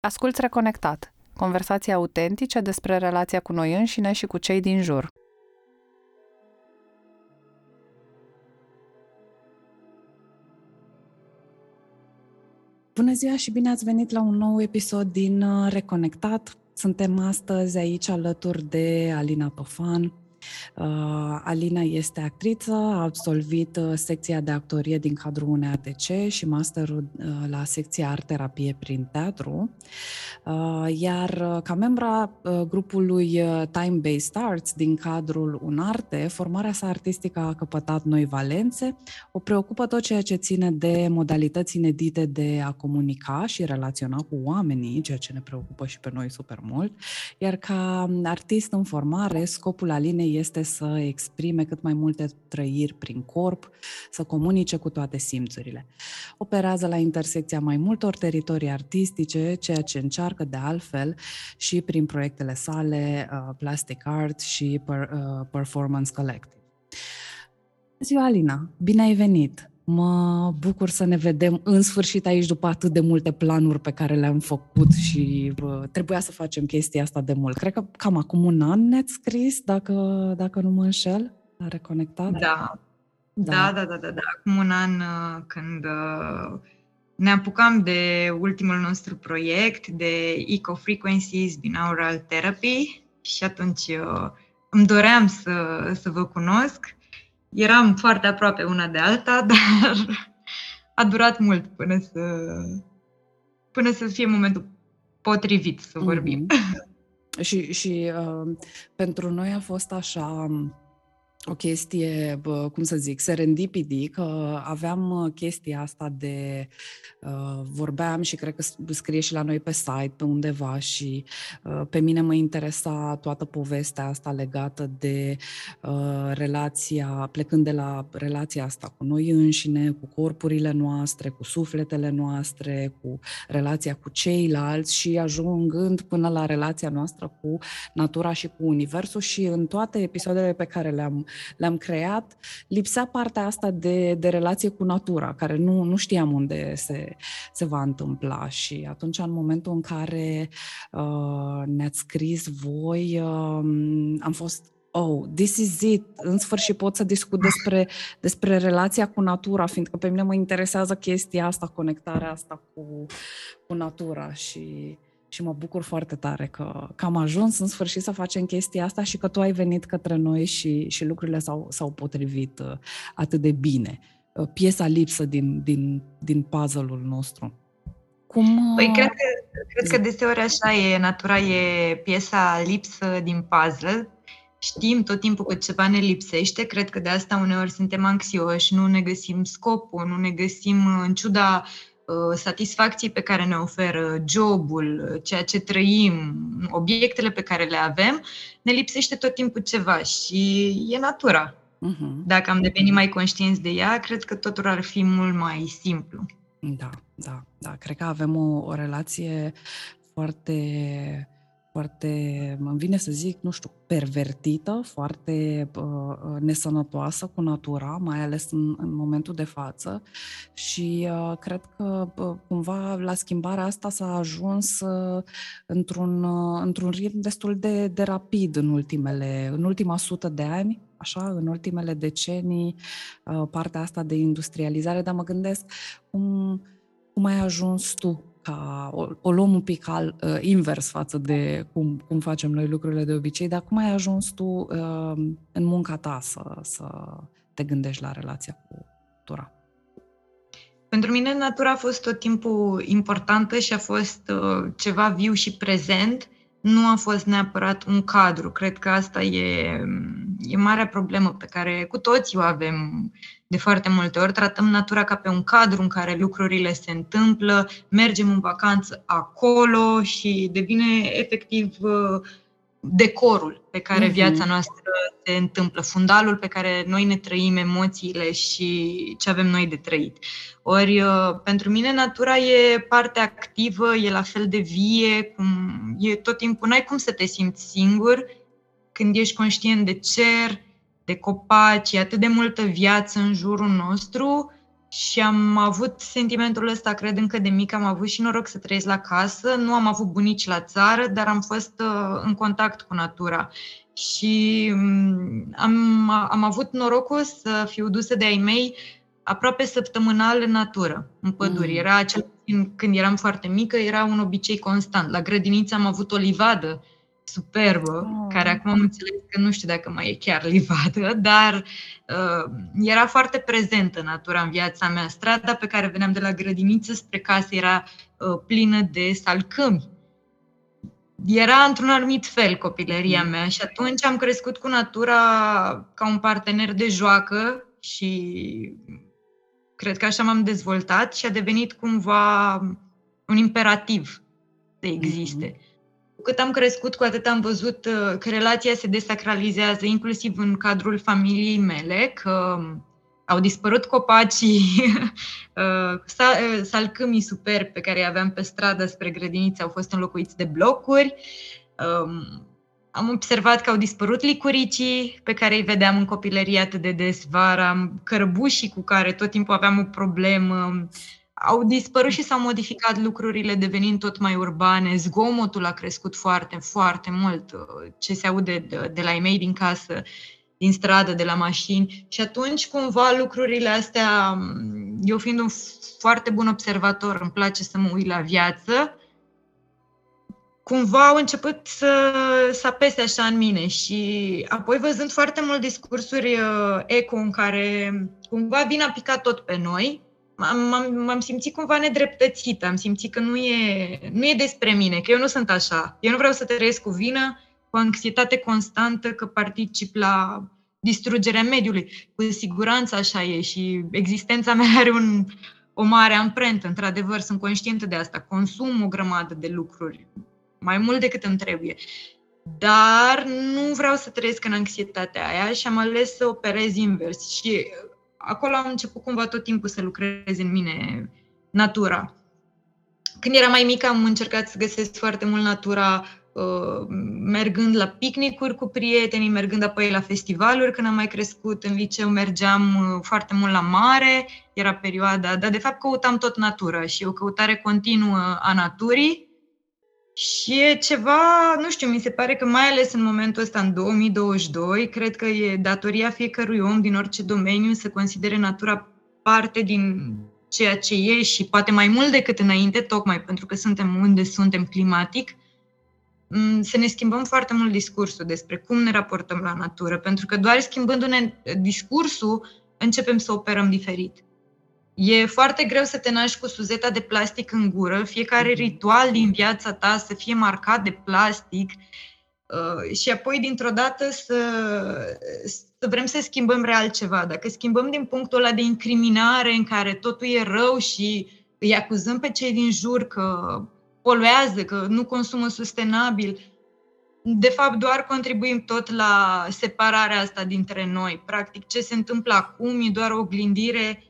Asculți Reconectat, conversații autentice despre relația cu noi înșine și cu cei din jur. Bună ziua și bine ați venit la un nou episod din uh, Reconectat. Suntem astăzi aici alături de Alina Tofan, Uh, Alina este actriță, a absolvit uh, secția de actorie din cadrul UNATC și masterul uh, la secția art terapie prin teatru. Iar ca membra grupului Time Based Arts din cadrul UNARTE, formarea sa artistică a căpătat noi valențe, o preocupă tot ceea ce ține de modalități inedite de a comunica și relaționa cu oamenii, ceea ce ne preocupă și pe noi super mult, iar ca artist în formare, scopul Alinei este să exprime cât mai multe trăiri prin corp, să comunice cu toate simțurile. Operează la intersecția mai multor teritorii artistice, ceea ce încearcă de altfel și prin proiectele sale uh, Plastic Art și per, uh, Performance Collective. Ziua, Alina! Bine ai venit! Mă bucur să ne vedem în sfârșit aici după atât de multe planuri pe care le-am făcut și bă, trebuia să facem chestia asta de mult. Cred că cam acum un an ne-ați scris, dacă, dacă nu mă înșel, la Reconectat. Da. Da. da, da, da, da, da. Acum un an uh, când uh, ne apucam de ultimul nostru proiect de Eco Frequencies Binaural Therapy și atunci uh, îmi doream să, să vă cunosc eram foarte aproape una de alta, dar a durat mult până să, până să fie momentul potrivit să vorbim. Mm-hmm. Și, și uh, pentru noi a fost așa o chestie, bă, cum să zic, serendipity, că aveam uh, chestia asta de, uh, vorbeam și cred că scrie și la noi pe site, pe undeva și uh, pe mine mă interesa toată povestea asta legată de uh, relația, plecând de la relația asta cu noi înșine, cu corpurile noastre, cu sufletele noastre, cu relația cu ceilalți și ajungând până la relația noastră cu natura și cu universul și în toate episoadele pe care le-am le-am creat, lipsea partea asta de, de relație cu natura, care nu, nu știam unde se, se va întâmpla. Și atunci, în momentul în care uh, ne-ați scris voi, uh, am fost oh, this is it, în sfârșit pot să discut despre, despre relația cu natura, fiindcă pe mine mă interesează chestia asta, conectarea asta cu, cu natura și și mă bucur foarte tare că, că am ajuns în sfârșit să facem chestia asta și că tu ai venit către noi și, și lucrurile s-au, s-au potrivit uh, atât de bine. Uh, piesa lipsă din, din, din puzzle-ul nostru. Cum, păi uh, cred că, cred că deseori așa e, natura e piesa lipsă din puzzle. Știm tot timpul că ceva ne lipsește, cred că de asta uneori suntem anxioși, nu ne găsim scopul, nu ne găsim, în ciuda Uh, satisfacții pe care ne oferă jobul, uh, ceea ce trăim, obiectele pe care le avem, ne lipsește tot timpul ceva și e natura. Uh-huh. Dacă am devenit mai conștienți de ea, cred că totul ar fi mult mai simplu. Da, da, da. Cred că avem o, o relație foarte foarte, îmi vine să zic, nu știu, pervertită, foarte uh, uh, nesănătoasă cu natura, mai ales în, în momentul de față. Și uh, cred că uh, cumva la schimbarea asta s-a ajuns uh, într-un, uh, într-un ritm destul de, de rapid în ultimele, în ultima sută de ani, așa, în ultimele decenii, uh, partea asta de industrializare, dar mă gândesc cum, cum ai ajuns tu ca o, o luăm un pic al, uh, invers față de cum, cum facem noi lucrurile de obicei, dar cum ai ajuns tu uh, în munca ta să, să te gândești la relația cu natura? Pentru mine natura a fost tot timpul importantă și a fost uh, ceva viu și prezent. Nu a fost neapărat un cadru. Cred că asta e, e marea problemă pe care cu toții o avem de foarte multe ori tratăm natura ca pe un cadru în care lucrurile se întâmplă, mergem în vacanță acolo și devine efectiv uh, decorul pe care mm-hmm. viața noastră se întâmplă, fundalul pe care noi ne trăim emoțiile și ce avem noi de trăit. Ori uh, pentru mine natura e parte activă, e la fel de vie, cum e tot timpul, n-ai cum să te simți singur când ești conștient de cer, de copaci, e atât de multă viață în jurul nostru, și am avut sentimentul ăsta, cred, încă de mic. Am avut și noroc să trăiesc la casă. Nu am avut bunici la țară, dar am fost uh, în contact cu natura. Și um, am, am avut norocul să fiu dusă de ai mei aproape săptămânal în natură, în păduri. Mm. Era cel când eram foarte mică, era un obicei constant. La grădiniță am avut o livadă superbă, oh. care acum am înțeles că nu știu dacă mai e chiar livadă, dar uh, era foarte prezentă natura în viața mea. Strada pe care veneam de la grădiniță spre casă era uh, plină de salcâmi. Era într-un anumit fel copilăria mm. mea și atunci am crescut cu natura ca un partener de joacă și cred că așa m-am dezvoltat și a devenit cumva un imperativ să existe. Mm-hmm cu cât am crescut, cu atât am văzut uh, că relația se desacralizează, inclusiv în cadrul familiei mele, că um, au dispărut copacii, uh, uh, salcâmii super pe care îi aveam pe stradă spre grădiniță au fost înlocuiți de blocuri. Um, am observat că au dispărut licuricii pe care îi vedeam în copilărie atât de des vara, cărbușii cu care tot timpul aveam o problemă, au dispărut și s-au modificat lucrurile devenind tot mai urbane, zgomotul a crescut foarte, foarte mult, uh, ce se aude de, de la ei mei din casă, din stradă, de la mașini. Și atunci cumva lucrurile astea, mm, eu fiind un foarte bun observator, îmi place să mă uit la viață, cumva au început să, să apese așa în mine. Și apoi văzând foarte mult discursuri uh, eco în care cumva vin a picat tot pe noi, m-am, m-am simțit cumva nedreptățită, am simțit că nu e, nu e despre mine, că eu nu sunt așa. Eu nu vreau să trăiesc cu vină, cu anxietate constantă că particip la distrugerea mediului. Cu siguranță așa e și existența mea are un, o mare amprentă, într-adevăr, sunt conștientă de asta. Consum o grămadă de lucruri, mai mult decât îmi trebuie. Dar nu vreau să trăiesc în anxietatea aia și am ales să operez invers. Și acolo am început cumva tot timpul să lucrez în mine natura. Când eram mai mică am încercat să găsesc foarte mult natura uh, mergând la picnicuri cu prietenii, mergând apoi la festivaluri. Când am mai crescut în liceu mergeam uh, foarte mult la mare, era perioada, dar de fapt căutam tot natura și o căutare continuă a naturii și e ceva, nu știu, mi se pare că mai ales în momentul ăsta, în 2022, cred că e datoria fiecărui om din orice domeniu să considere natura parte din ceea ce e și poate mai mult decât înainte, tocmai pentru că suntem unde suntem climatic, mm, să ne schimbăm foarte mult discursul despre cum ne raportăm la natură, pentru că doar schimbându-ne discursul începem să operăm diferit. E foarte greu să te naști cu suzeta de plastic în gură, fiecare mhm. ritual din viața ta să fie marcat de plastic uh, și apoi dintr-o dată să, să vrem să schimbăm real ceva. Dacă schimbăm din punctul ăla de incriminare în care totul e rău și îi acuzăm pe cei din jur că poluează, că nu consumă sustenabil, de fapt doar contribuim tot la separarea asta dintre noi. Practic, ce se întâmplă acum e doar o oglindire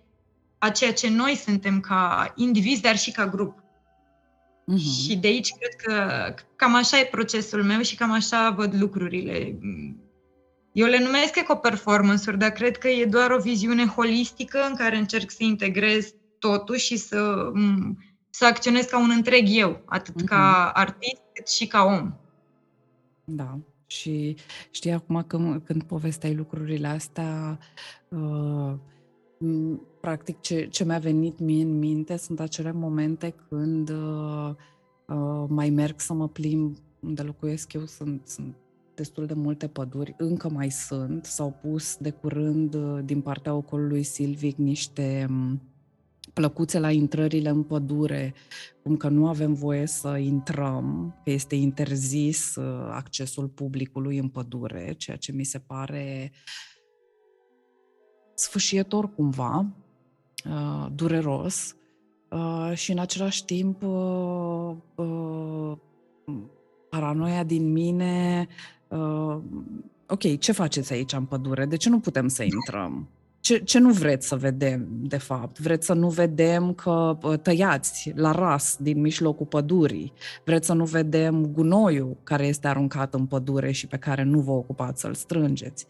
a ceea ce noi suntem ca indivizi, dar și ca grup. Uh-huh. Și de aici cred că cam așa e procesul meu și cam așa văd lucrurile. Eu le numesc eco-performance-uri, dar cred că e doar o viziune holistică în care încerc să integrez totul și să, să acționez ca un întreg eu, atât uh-huh. ca artist cât și ca om. Da. Și știi acum când, când povesteai lucrurile astea, uh, practic ce, ce mi-a venit mie în minte sunt acele momente când uh, uh, mai merg să mă plimb unde locuiesc eu, sunt, sunt destul de multe păduri, încă mai sunt, s-au pus de curând uh, din partea ocolului Silvic niște um, plăcuțe la intrările în pădure, cum că nu avem voie să intrăm, că este interzis uh, accesul publicului în pădure, ceea ce mi se pare sfâșietor cumva, uh, dureros uh, și în același timp uh, paranoia din mine, ok, ce faceți aici în pădure? De ce nu putem să intrăm? Ce, ce nu vreți să vedem, de fapt? Vreți să nu vedem că tăiați la ras din mijlocul pădurii? Vreți să nu vedem gunoiul care este aruncat în pădure și pe care nu vă ocupați să-l strângeți?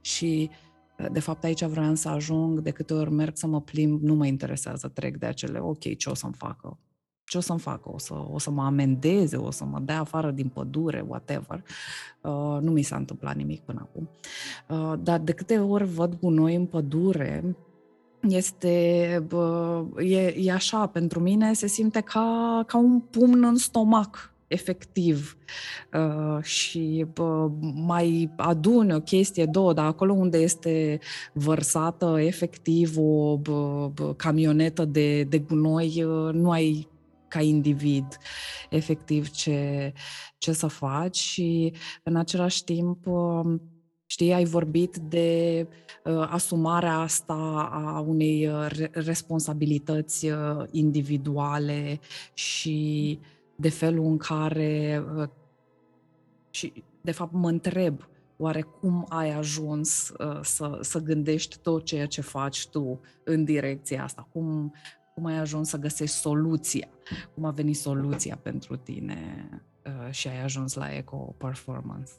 Și uh, De fapt, aici vreau să ajung, de câte ori merg să mă plimb, nu mă interesează, trec de acele, ok, ce o să-mi facă? Ce o să-mi facă? O să, o să mă amendeze, o să mă dea afară din pădure, whatever. Uh, nu mi s-a întâmplat nimic până acum. Uh, dar de câte ori văd gunoi în pădure, este, bă, e, e așa, pentru mine se simte ca, ca un pumn în stomac efectiv uh, și bă, mai aduni o chestie, două, dar acolo unde este vărsată efectiv o bă, bă, camionetă de, de gunoi, uh, nu ai ca individ efectiv ce, ce să faci și în același timp uh, Știi, ai vorbit de uh, asumarea asta a unei uh, responsabilități uh, individuale și de felul în care uh, și de fapt mă întreb oare cum ai ajuns uh, să, să gândești tot ceea ce faci tu în direcția asta? Cum, cum ai ajuns să găsești soluția? Cum a venit soluția pentru tine uh, și ai ajuns la eco performance?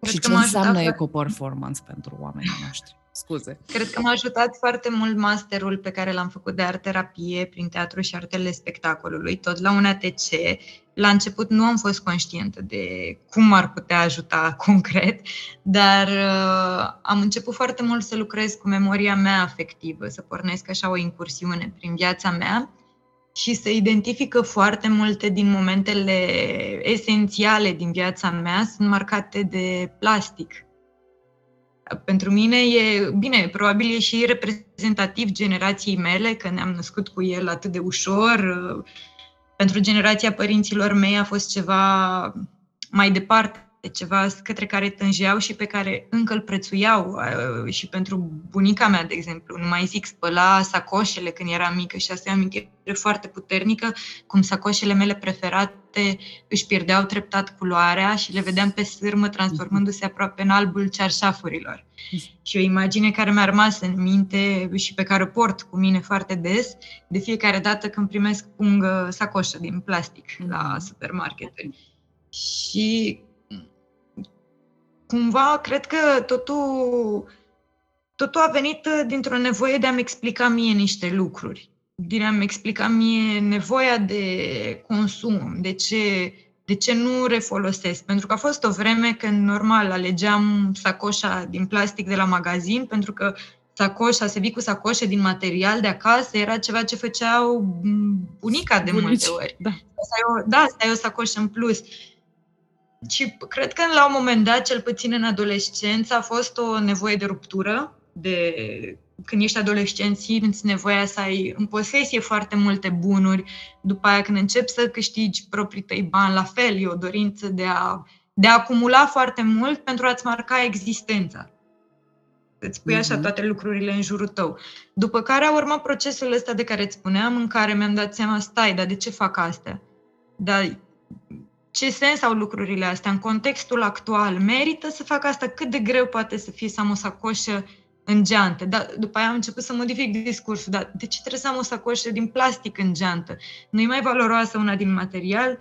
Cred și ce înseamnă eco-performance pentru oamenii noștri? Scuze. Cred că m-a ajutat foarte mult masterul pe care l-am făcut de art-terapie prin teatru și artele spectacolului, tot la un ATC. La început nu am fost conștientă de cum ar putea ajuta concret, dar uh, am început foarte mult să lucrez cu memoria mea afectivă, să pornesc așa o incursiune prin viața mea și se identifică foarte multe din momentele esențiale din viața mea sunt marcate de plastic. Pentru mine e, bine, probabil e și reprezentativ generației mele, că ne-am născut cu el atât de ușor. Pentru generația părinților mei a fost ceva mai departe de ceva către care tângeau și pe care încă îl prețuiau. Uh, și pentru bunica mea, de exemplu, nu mai zic, spăla sacoșele când era mică și asta e o amintire foarte puternică, cum sacoșele mele preferate își pierdeau treptat culoarea și le vedeam pe sârmă transformându-se aproape în albul cearșafurilor. Și o imagine care mi-a rămas în minte și pe care o port cu mine foarte des, de fiecare dată când primesc pungă sacoșă din plastic la mhm. supermarketuri. Și cumva cred că totul, totul a venit uh, dintr-o nevoie de a-mi explica mie niște lucruri. De a-mi explica mie nevoia de consum, de ce, de ce nu refolosesc. Pentru că a fost o vreme când normal alegeam sacoșa din plastic de la magazin, pentru că sacoșa, se vii cu sacoșe din material de acasă, era ceva ce făceau bunica de Bunici, multe ori. Da. Asta e o, da, asta e o sacoșă în plus. Și cred că la un moment dat, cel puțin în adolescență, a fost o nevoie de ruptură, de când ești adolescent, simți nevoia să ai în posesie foarte multe bunuri, după aia când începi să câștigi proprii tăi bani, la fel, e o dorință de a, de a acumula foarte mult pentru a-ți marca existența. Îți pui așa mhm. toate lucrurile în jurul tău. După care a urmat procesul ăsta de care îți spuneam, în care mi-am dat seama, stai, dar de ce fac astea? Dar ce sens au lucrurile astea în contextul actual? Merită să fac asta? Cât de greu poate să fie să am o sacoșă în geantă? Dar după aia am început să modific discursul. Dar de ce trebuie să am o sacoșă din plastic în geantă? Nu e mai valoroasă una din material?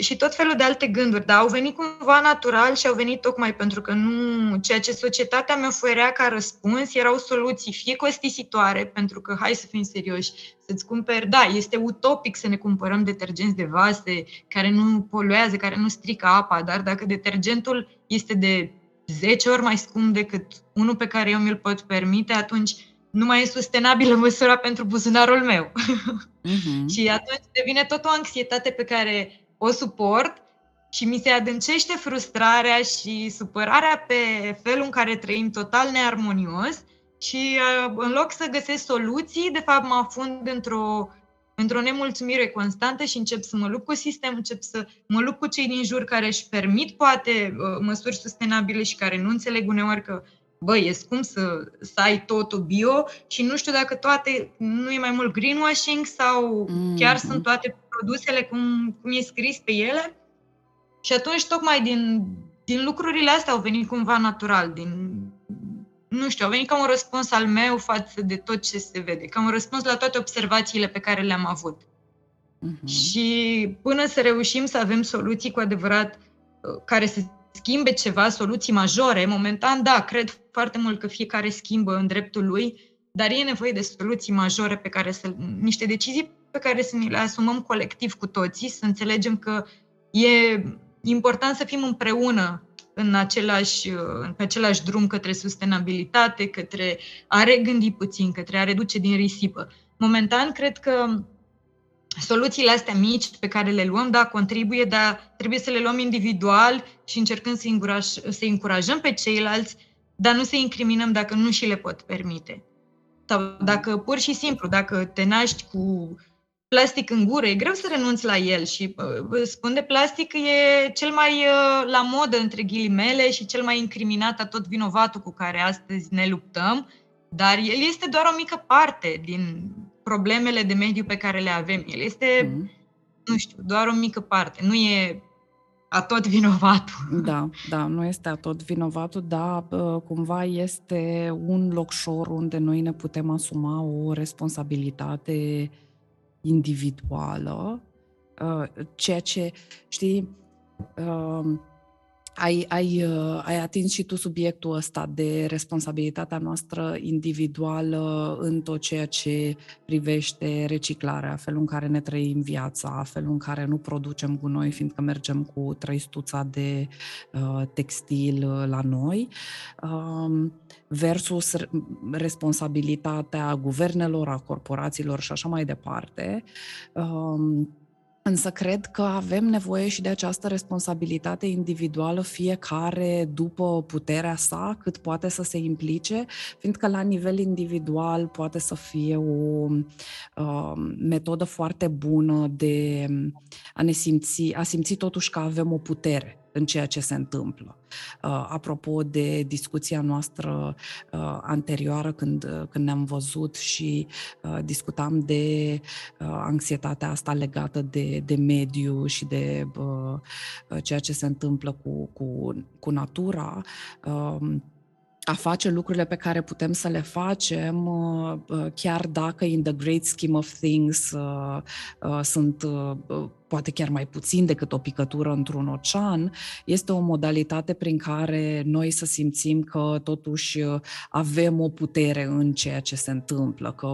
Și tot felul de alte gânduri, dar au venit cumva natural și au venit tocmai pentru că nu ceea ce societatea mi oferea ca răspuns erau soluții fie costisitoare, pentru că, hai să fim serioși, să-ți cumperi, da, este utopic să ne cumpărăm detergenți de vase care nu poluează, care nu strică apa, dar dacă detergentul este de 10 ori mai scump decât unul pe care eu mi-l pot permite, atunci nu mai e sustenabilă măsura pentru buzunarul meu. Uh-huh. și atunci devine tot o anxietate pe care o suport și mi se adâncește frustrarea și supărarea pe felul în care trăim total nearmonios și uh, în loc să găsesc soluții, de fapt mă afund într-o, într-o nemulțumire constantă și încep să mă lupt cu sistem, încep să mă lupt cu cei din jur care își permit poate uh, măsuri sustenabile și care nu înțeleg uneori că băi, e scump să, să ai totul bio și nu știu dacă toate, nu e mai mult greenwashing sau mm. chiar sunt toate produsele cum, cum e scris pe ele. Și atunci, tocmai din, din lucrurile astea au venit cumva natural, din, nu știu, au venit ca un răspuns al meu față de tot ce se vede, ca un răspuns la toate observațiile pe care le-am avut. Uh-huh. Și până să reușim să avem soluții cu adevărat uh, care să schimbe ceva, soluții majore, momentan, da, cred foarte mult că fiecare schimbă în dreptul lui, dar e nevoie de soluții majore pe care să, niște decizii pe care să ni le asumăm colectiv cu toții, să înțelegem că e important să fim împreună în același, pe același drum către sustenabilitate, către a regândi puțin, către a reduce din risipă. Momentan, cred că soluțiile astea mici pe care le luăm, da, contribuie, dar trebuie să le luăm individual și încercând să, încuraj, să încurajăm pe ceilalți, dar nu să incriminăm dacă nu și le pot permite. Sau dacă pur și simplu, dacă te naști cu plastic în gură, e greu să renunți la el și spun de plastic e cel mai uh, la modă între ghilimele și cel mai incriminat tot vinovatul cu care astăzi ne luptăm, dar el este doar o mică parte din problemele de mediu pe care le avem. El este, mm. nu știu, doar o mică parte, nu e a tot vinovatul. Da, da, nu este a tot vinovatul, dar cumva este un locșor unde noi ne putem asuma o responsabilitate individuală, uh, ceea ce, știi, uh, ai, ai, uh, ai atins și tu subiectul ăsta de responsabilitatea noastră individuală în tot ceea ce privește reciclarea, felul în care ne trăim viața, felul în care nu producem gunoi, fiindcă mergem cu trăistuța de uh, textil la noi, uh, versus responsabilitatea guvernelor, a corporațiilor și așa mai departe. Uh, Însă cred că avem nevoie și de această responsabilitate individuală, fiecare după puterea sa, cât poate să se implice, fiindcă la nivel individual poate să fie o uh, metodă foarte bună de a ne simți, a simți totuși că avem o putere în ceea ce se întâmplă. Uh, apropo de discuția noastră uh, anterioară când, uh, când ne-am văzut și uh, discutam de uh, anxietatea asta legată de, de mediu și de uh, uh ceea ce se întâmplă cu, cu, cu natura, uh, a face lucrurile pe care putem să le facem, uh, uh, chiar dacă in the great scheme of things uh, sunt poate chiar mai puțin decât o picătură într-un ocean, este o modalitate prin care noi să simțim că totuși avem o putere în ceea ce se întâmplă, că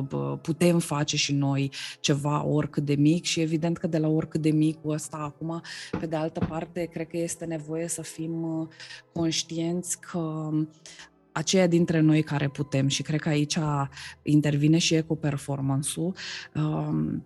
putem face și noi ceva oricât de mic și evident că de la oricât de mic ăsta acum, pe de altă parte, cred că este nevoie să fim conștienți că aceia dintre noi care putem și cred că aici intervine și eco-performance-ul, um,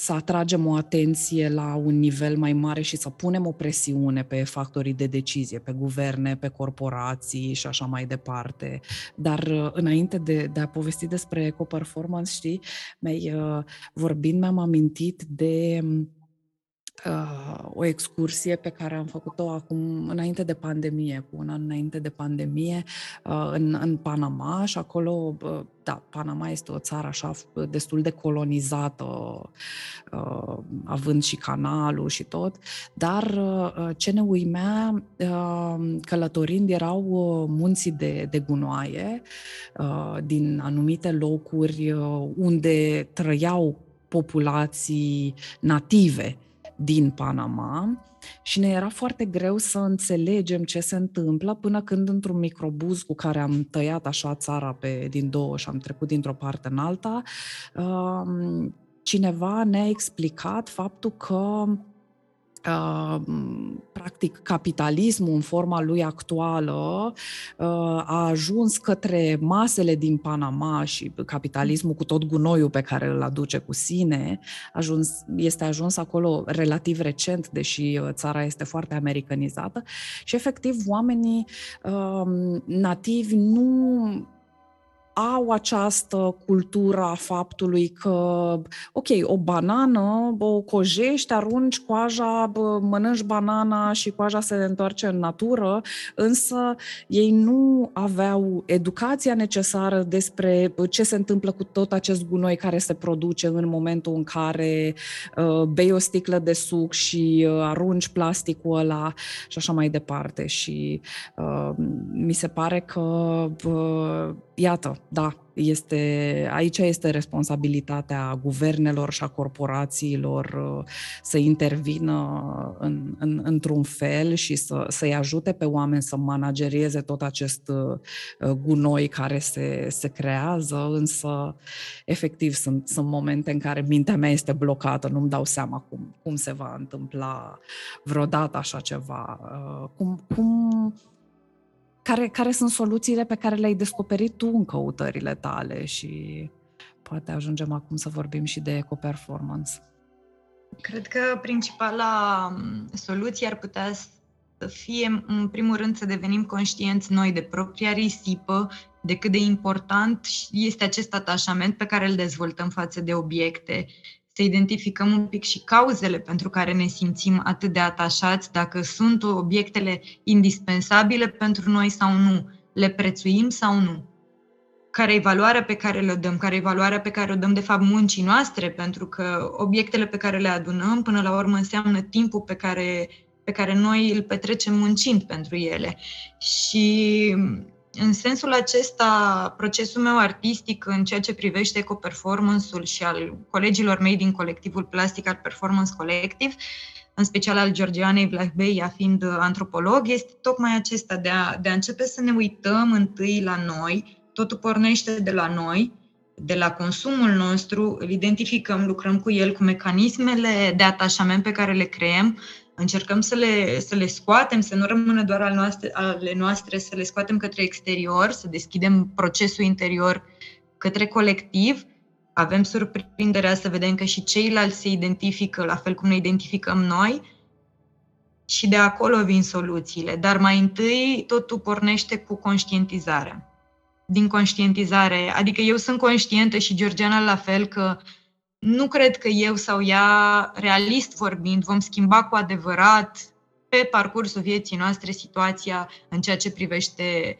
să atragem o atenție la un nivel mai mare și să punem o presiune pe factorii de decizie, pe guverne, pe corporații și așa mai departe. Dar uh, înainte de, de a povesti despre eco-performance, știi, mai, uh, vorbind mi-am amintit de uh, o excursie pe care am făcut-o acum, înainte de pandemie, cu un an înainte de pandemie, uh, în, în Panama și acolo, uh, da, Panama este o țară așa destul de colonizată, uh, având și canalul și tot, dar uh, ce ne uimea uh, călătorind erau uh, munții de, de gunoaie uh, din anumite locuri uh, unde trăiau populații native din Panama și ne era foarte greu să înțelegem ce se întâmplă până când într-un microbuz cu care am tăiat așa țara pe, din două și am trecut dintr-o parte în alta, um, cineva ne-a explicat faptul că practic capitalismul în forma lui actuală a ajuns către masele din Panama și capitalismul cu tot gunoiul pe care îl aduce cu sine ajuns, este ajuns acolo relativ recent, deși țara este foarte americanizată și efectiv oamenii nativi nu au această cultură a faptului că, ok, o banană, o cojești, arunci coaja, mănânci banana și coaja se întoarce în natură, însă ei nu aveau educația necesară despre ce se întâmplă cu tot acest gunoi care se produce în momentul în care uh, bei o sticlă de suc și uh, arunci plasticul ăla și așa mai departe. Și uh, mi se pare că uh, iată, da, este, aici este responsabilitatea guvernelor și a corporațiilor uh, să intervină în, în, într-un fel și să, să-i ajute pe oameni să managerieze tot acest uh, gunoi care se, se creează, însă efectiv sunt, sunt momente în care mintea mea este blocată, nu-mi dau seama cum, cum se va întâmpla vreodată așa ceva. Uh, cum, cum care, care sunt soluțiile pe care le-ai descoperit tu în căutările tale și poate ajungem acum să vorbim și de eco-performance. Cred că principala soluție ar putea să fie, în primul rând, să devenim conștienți noi de propria risipă, de cât de important este acest atașament pe care îl dezvoltăm față de obiecte să identificăm un pic și cauzele pentru care ne simțim atât de atașați, dacă sunt obiectele indispensabile pentru noi sau nu, le prețuim sau nu. Care e valoarea pe care le dăm, care e valoarea pe care o dăm de fapt muncii noastre, pentru că obiectele pe care le adunăm până la urmă înseamnă timpul pe care, pe care noi îl petrecem muncind pentru ele. Și în sensul acesta, procesul meu artistic în ceea ce privește eco-performance-ul și al colegilor mei din colectivul Plastic Art Performance Collective, în special al Georgianei Vlahbeia fiind antropolog, este tocmai acesta de a, de a începe să ne uităm întâi la noi, totul pornește de la noi, de la consumul nostru, îl identificăm, lucrăm cu el, cu mecanismele de atașament pe care le creăm, încercăm să le, să le scoatem, să nu rămână doar ale noastre, ale noastre, să le scoatem către exterior, să deschidem procesul interior către colectiv. Avem surprinderea să vedem că și ceilalți se identifică la fel cum ne identificăm noi și de acolo vin soluțiile. Dar mai întâi totul pornește cu conștientizarea. Din conștientizare, adică eu sunt conștientă și Georgiana la fel că uh, nu cred că eu sau ea, realist vorbind, vom schimba cu adevărat pe parcursul vieții noastre situația în ceea ce privește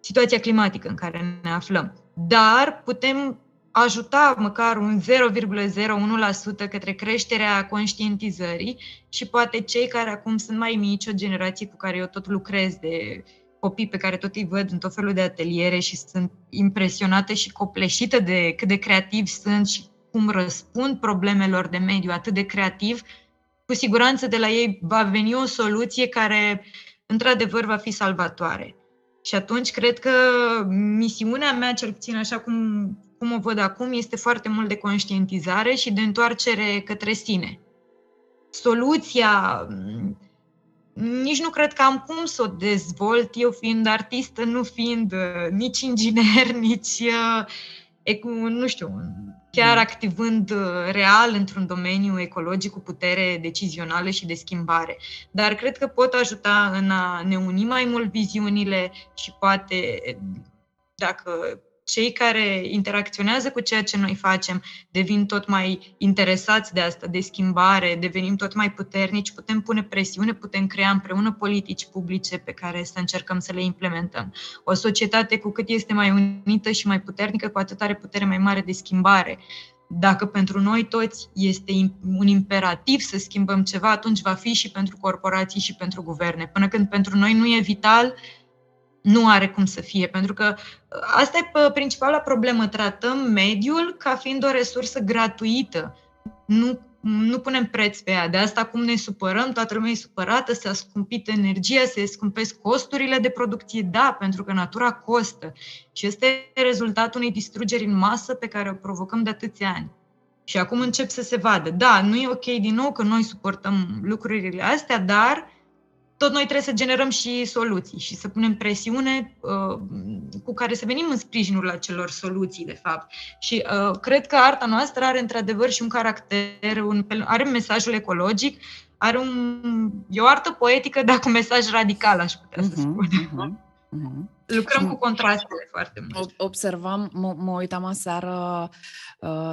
situația climatică în care ne aflăm. Dar putem ajuta măcar un 0,01% către creșterea conștientizării și poate cei care acum sunt mai mici, o generație cu care eu tot lucrez de copii pe care tot îi văd în tot felul de ateliere și sunt impresionată și copleșită de cât de creativi sunt și cum răspund problemelor de mediu atât de creativ, cu siguranță de la ei va veni o soluție care, într-adevăr, va fi salvatoare. Și atunci cred că misiunea mea, cel puțin așa cum, cum o văd acum, este foarte mult de conștientizare și de întoarcere către sine. Soluția, nici nu cred că am cum să o dezvolt, eu fiind artistă, nu fiind uh, nici inginer, nici, uh, nu știu, chiar mm. activând uh, real într-un domeniu ecologic cu putere decizională și de schimbare. Dar cred că pot ajuta în a ne uni mai mult viziunile și poate, dacă cei care interacționează cu ceea ce noi facem devin tot mai interesați de asta, de schimbare, devenim tot mai puternici, putem pune presiune, putem crea împreună politici publice pe care să încercăm să le implementăm. O societate cu cât este mai unită și mai puternică, cu atât are putere mai mare de schimbare. Dacă pentru noi toți este un imperativ să schimbăm ceva, atunci va fi și pentru corporații și pentru guverne. Până când pentru noi nu e vital, nu are cum să fie, pentru că ă, asta e principala problemă. Tratăm mediul ca fiind o resursă gratuită. Nu, nu punem preț pe ea. De asta cum ne supărăm, toată lumea e supărată, se scumpit energia, se scumpesc costurile de producție. Da, pentru că natura costă. Și este rezultatul unei distrugeri în masă pe care o provocăm de atâția ani. Și acum încep să se vadă. Da, nu e ok din nou că noi suportăm lucrurile astea, dar tot noi trebuie să generăm și soluții și să punem presiune uh, cu care să venim în sprijinul acelor soluții, de fapt. Și uh, cred că arta noastră are într-adevăr și un caracter, un, are mesajul ecologic, are un, e o artă poetică, dar cu mesaj radical, aș putea uh-huh, să spun. Uh-huh. Uh-huh. Lucrăm cu contrastele foarte mult. Observam, mă, mă uitam aseară uh,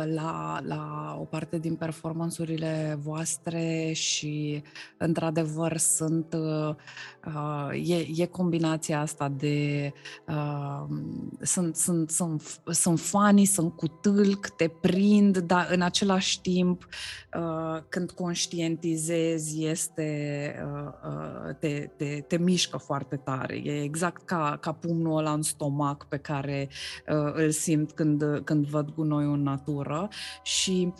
la, la o parte din performanțurile voastre și, într-adevăr, sunt, uh, uh, e, e combinația asta de uh, sunt, sunt, sunt, sunt funny, sunt cu tâlc, te prind, dar în același timp, uh, când conștientizezi, este, uh, uh, te, te, te mișcă foarte tare. E exact ca, ca pumnul ăla în stomac pe care uh, îl simt când, când văd gunoiul în natură și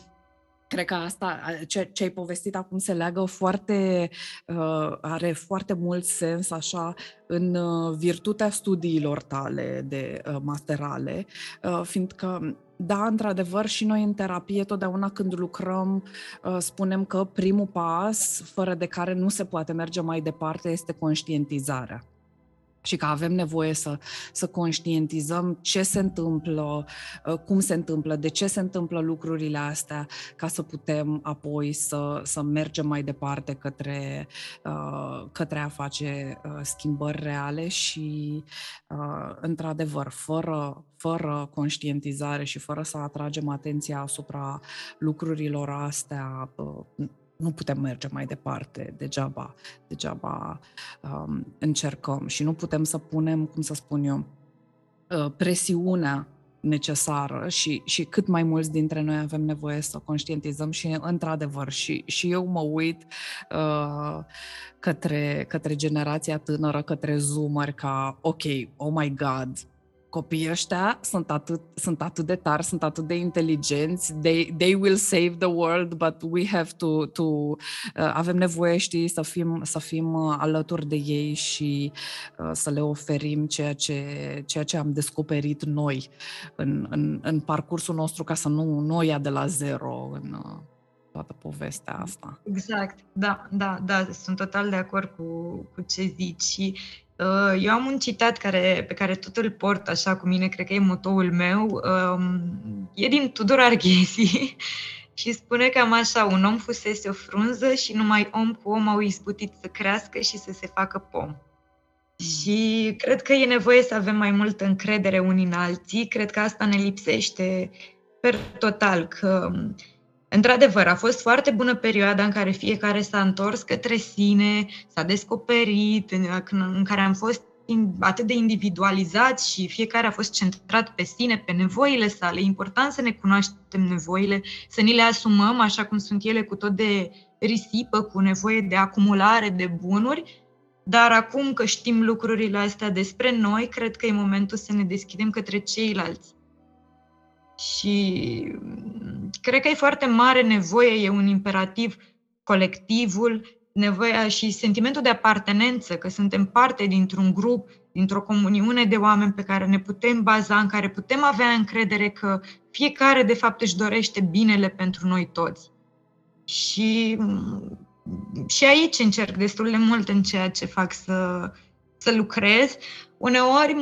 cred că asta, ce, ce ai povestit acum se leagă foarte, uh, are foarte mult sens așa în uh, virtutea studiilor tale de uh, masterale, uh, fiindcă da, într-adevăr, și noi în terapie, totdeauna când lucrăm, uh, spunem că primul pas, fără de care nu se poate merge mai departe, este conștientizarea și că avem nevoie să, să conștientizăm ce se întâmplă, uh, cum se întâmplă, de ce se întâmplă lucrurile astea, ca să putem apoi să, să mergem mai departe către, uh, către a face uh, schimbări reale și, într-adevăr, fără, fără conștientizare și fără să atragem atenția asupra lucrurilor astea, nu putem merge mai departe, degeaba, degeaba um, încercăm și nu putem să punem, cum să spun eu, uh, presiunea necesară și, și cât mai mulți dintre noi avem nevoie să conștientizăm și într-adevăr și, și eu mă uit uh, către, către generația tânără, către zoomeri ca ok, oh my god, copiii ăștia sunt atât, sunt atât de tari, sunt atât de inteligenți, they, they will save the world, but we have to, to uh, avem nevoie, știi, să fim, să fim uh, alături de ei și uh, să le oferim ceea ce, ceea ce am descoperit noi în, în, în parcursul nostru, ca să nu, nu o ia de la zero în uh, toată povestea asta. Exact, da, da, da, sunt total de acord cu, cu ce zici și Uh, eu am un citat care, pe care tot îl port așa cu mine, cred că e motoul meu. Um, e din Tudor Arghezi și spune cam așa, un om fusese o frunză și numai om cu om au izbutit să crească și să se facă pom. Mm. Și cred că e nevoie să avem mai multă încredere unii în alții. Cred că asta ne lipsește per total, că Într-adevăr, a fost foarte bună perioada în care fiecare s-a întors către sine, s-a descoperit, în, în care am fost atât de individualizați și fiecare a fost centrat pe sine, pe nevoile sale. E important să ne cunoaștem nevoile, să ni le asumăm așa cum sunt ele cu tot de risipă, cu nevoie de acumulare de bunuri, dar acum că știm lucrurile astea despre noi, cred că e momentul să ne deschidem către ceilalți. Și cred că e foarte mare nevoie, e un imperativ colectivul, nevoia și sentimentul de apartenență, că suntem parte dintr-un grup, dintr-o comuniune de oameni pe care ne putem baza, în care putem avea încredere că fiecare de fapt își dorește binele pentru noi toți. Și, și aici încerc destul de mult în ceea ce fac să, să lucrez. Uneori,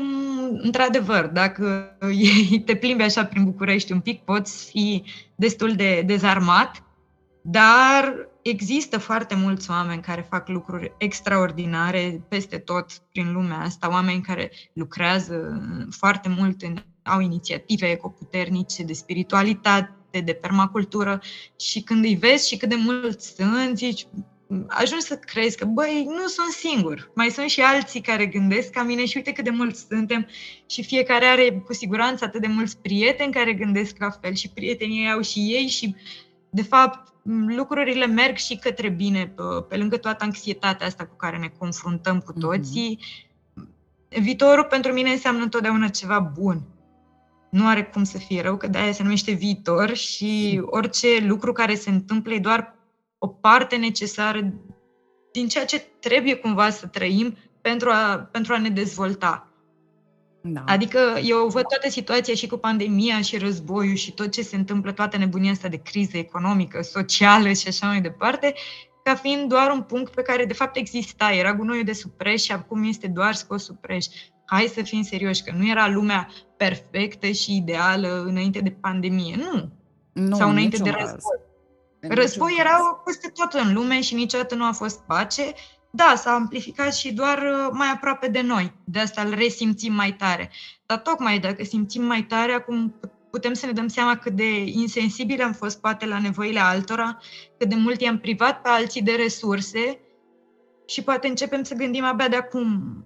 într-adevăr, dacă te plimbi așa prin București un pic, poți fi destul de dezarmat, dar există foarte mulți oameni care fac lucruri extraordinare peste tot prin lumea asta, oameni care lucrează foarte mult, în, au inițiative ecoputernice de spiritualitate, de permacultură și când îi vezi și cât de mulți sunt, zici, ajungi să crezi că, băi, nu sunt singur. Mai sunt și alții care gândesc ca mine și uite cât de mulți suntem și fiecare are cu siguranță atât de mulți prieteni care gândesc la fel și prietenii au și ei și, de fapt, lucrurile merg și către bine, pe, pe lângă toată anxietatea asta cu care ne confruntăm cu mhm. toții. Mm-hmm. Viitorul pentru mine înseamnă întotdeauna ceva bun. Nu are cum să fie rău, că de-aia se numește viitor și orice lucru care se întâmplă e doar o parte necesară din ceea ce trebuie cumva să trăim pentru a, pentru a ne dezvolta. Da. Adică eu văd toată situația și cu pandemia și războiul și tot ce se întâmplă, toată nebunia asta de criză economică, socială și așa mai departe, ca fiind doar un punct pe care de fapt exista. Era gunoiul de supreș și acum este doar scos supreș. Hai să fim serioși, că nu era lumea perfectă și ideală înainte de pandemie. Nu. nu Sau înainte de război. Război erau peste tot în lume și niciodată nu a fost pace. Da, s-a amplificat și doar uh, mai aproape de noi. De asta îl resimțim mai tare. Dar tocmai dacă simțim mai tare, acum putem să ne dăm seama cât de insensibili am fost poate la nevoile altora, cât de mult i-am privat pe alții de resurse și poate începem să gândim abia de acum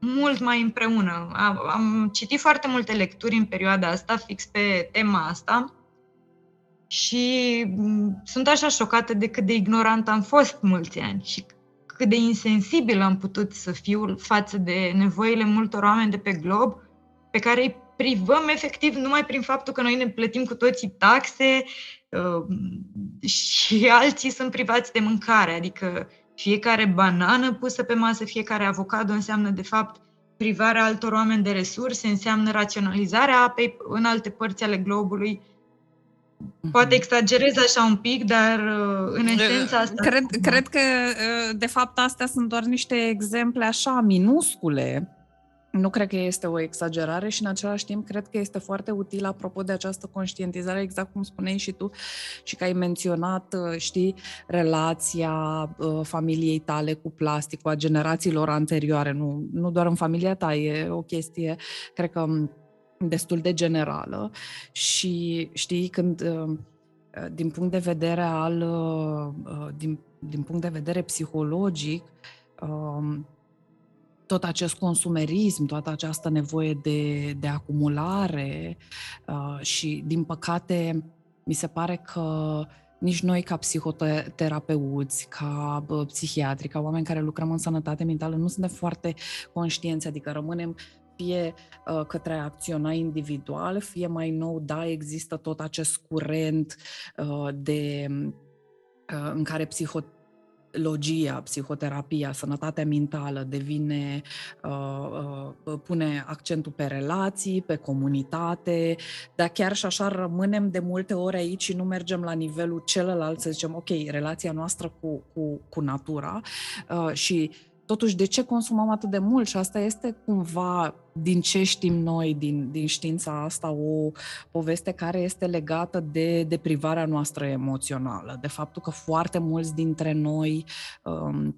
mult mai împreună. Am, am citit foarte multe lecturi în perioada asta, fix pe tema asta, și sunt așa șocată de cât de ignorant am fost mulți ani și cât de insensibil am putut să fiu față de nevoile multor oameni de pe glob, pe care îi privăm efectiv numai prin faptul că noi ne plătim cu toții taxe uh, și alții sunt privați de mâncare. Adică fiecare banană pusă pe masă, fiecare avocado înseamnă de fapt privarea altor oameni de resurse, înseamnă raționalizarea apei în alte părți ale globului. Poate mhm. exagerez așa un pic, dar uh, în esența asta... Cred, cred că, uh, de fapt, astea sunt doar niște exemple așa minuscule nu cred că este o exagerare și în același timp cred că este foarte util apropo de această conștientizare, exact cum spuneai și tu și că ai menționat, uh, știi, relația uh, familiei tale cu plasticul, a generațiilor anterioare, nu, nu doar în familia ta, e o chestie, cred că destul de generală și știi când uh, din punct de vedere al din, din punct de vedere psihologic um, tot acest consumerism, toată această nevoie de, de acumulare uh, și, din păcate, mi se pare că nici noi ca psihoterapeuți, ca psihiatri, ca oameni care lucrăm în sănătate mentală, nu suntem foarte conștienți, adică rămânem fie uh, către a acționa individual, fie mai nou, da, există tot acest curent uh, de uh, în care psihoterapeuții logia, psihoterapia, sănătatea mentală devine, uh, uh, pune accentul pe relații, pe comunitate, dar chiar și așa rămânem de multe ori aici și nu mergem la nivelul celălalt să zicem, ok, relația noastră cu, cu, cu natura uh, și totuși de ce consumăm atât de mult? Și asta este cumva din ce știm noi din, din știința asta o poveste care este legată de deprivarea noastră emoțională, de faptul că foarte mulți dintre noi um,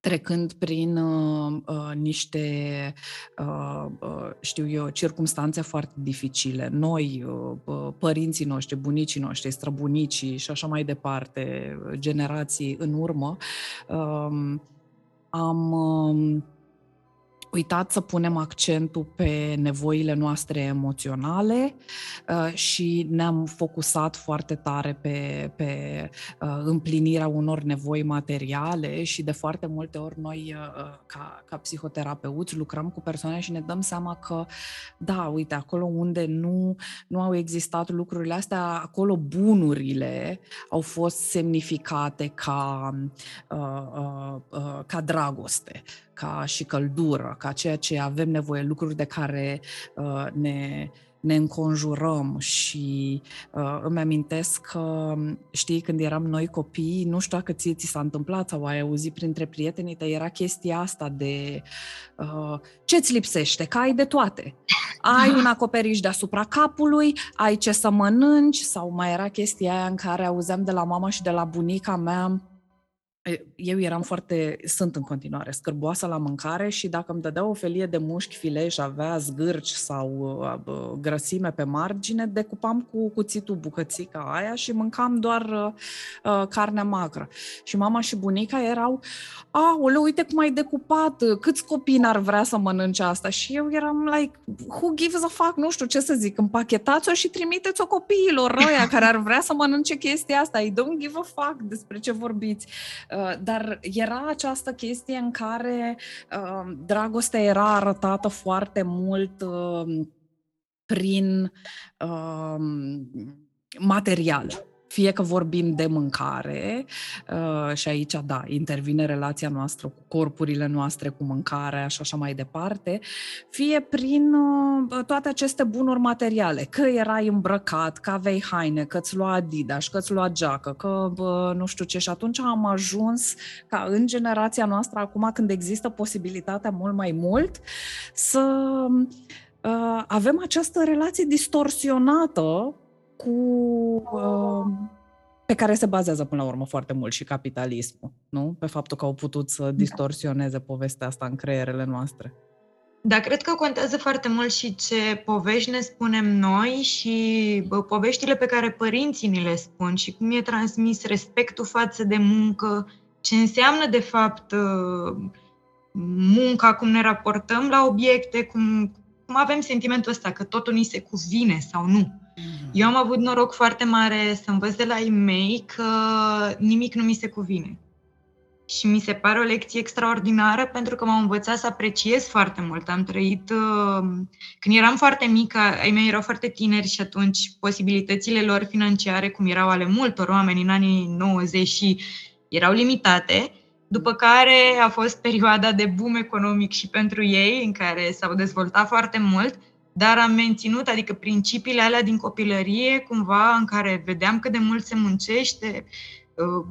trecând prin uh, uh, niște, uh, uh, știu eu, circumstanțe foarte dificile. Noi, uh, părinții noștri, bunicii noștri, străbunicii și așa mai departe, generații în urmă, uh, am uh, uitat să punem accentul pe nevoile noastre emoționale uh, și ne-am focusat foarte tare pe, pe uh, împlinirea unor nevoi materiale și de foarte multe ori noi, uh, ca, ca psihoterapeuți, lucrăm cu persoane și ne dăm seama că, da, uite, acolo unde nu, nu au existat lucrurile astea, acolo bunurile au fost semnificate ca, ca dragoste ca și căldură, ca ceea ce avem nevoie, lucruri de care uh, ne, ne înconjurăm și uh, îmi amintesc că, știi, când eram noi copii, nu știu dacă ție ți s-a întâmplat sau ai auzit printre prietenii tăi, era chestia asta de uh, ce-ți lipsește, că ai de toate. Ai un acoperiș deasupra capului, ai ce să mănânci sau mai era chestia aia în care auzeam de la mama și de la bunica mea eu eram foarte, sunt în continuare, scârboasă la mâncare și dacă îmi dădea o felie de mușchi filei și avea zgârci sau uh, grăsime pe margine, decupam cu cuțitul bucățica aia și mâncam doar uh, uh carnea magră. Și mama și bunica erau, aole, uite cum ai decupat, câți copii n-ar vrea să mănânce asta? Și eu eram like, who gives a fuck, nu știu ce să zic, împachetați-o și trimiteți-o copiilor ăia care ar vrea să mănânce chestia asta, I don't give a fuck despre ce vorbiți. Uh, dar era această chestie în care uh, dragostea era arătată foarte mult uh, prin material fie că vorbim de mâncare, uh, și aici, da, intervine relația noastră cu corpurile noastre, cu mâncarea și așa mai departe, fie prin uh, toate aceste bunuri materiale, că erai îmbrăcat, că aveai haine, că îți lua Adidas, că îți lua geacă, că nu știu ce. Și atunci am ajuns ca în generația noastră, acum când există posibilitatea mult mai mult, să uh, avem această relație distorsionată cu uh, pe care se bazează până la urmă foarte mult și capitalismul, nu? Pe faptul că au putut să da. distorsioneze povestea asta în creierele noastre. Da, cred că contează foarte mult și ce povești ne spunem noi și bă, poveștile pe care părinții ni le spun și cum e transmis respectul față de muncă, ce înseamnă de fapt uh, munca, cum ne raportăm la obiecte, cum, cum avem sentimentul ăsta că totul ni se cuvine sau nu. Mm. Eu am avut noroc foarte mare să învăț de la ei mei că nimic nu mi se cuvine. și mi se pare o lecție extraordinară pentru că m-a învățat să apreciez foarte mult. Am trăit, uh, când eram foarte mică, ai mei erau foarte tineri și atunci posibilitățile lor financiare, cum erau ale multor oameni în anii 90 și erau limitate, după care a fost perioada de boom economic și pentru ei, în care s-au dezvoltat foarte mult, dar am menținut, adică principiile alea din copilărie, cumva, în care vedeam cât de mult se muncește, uh,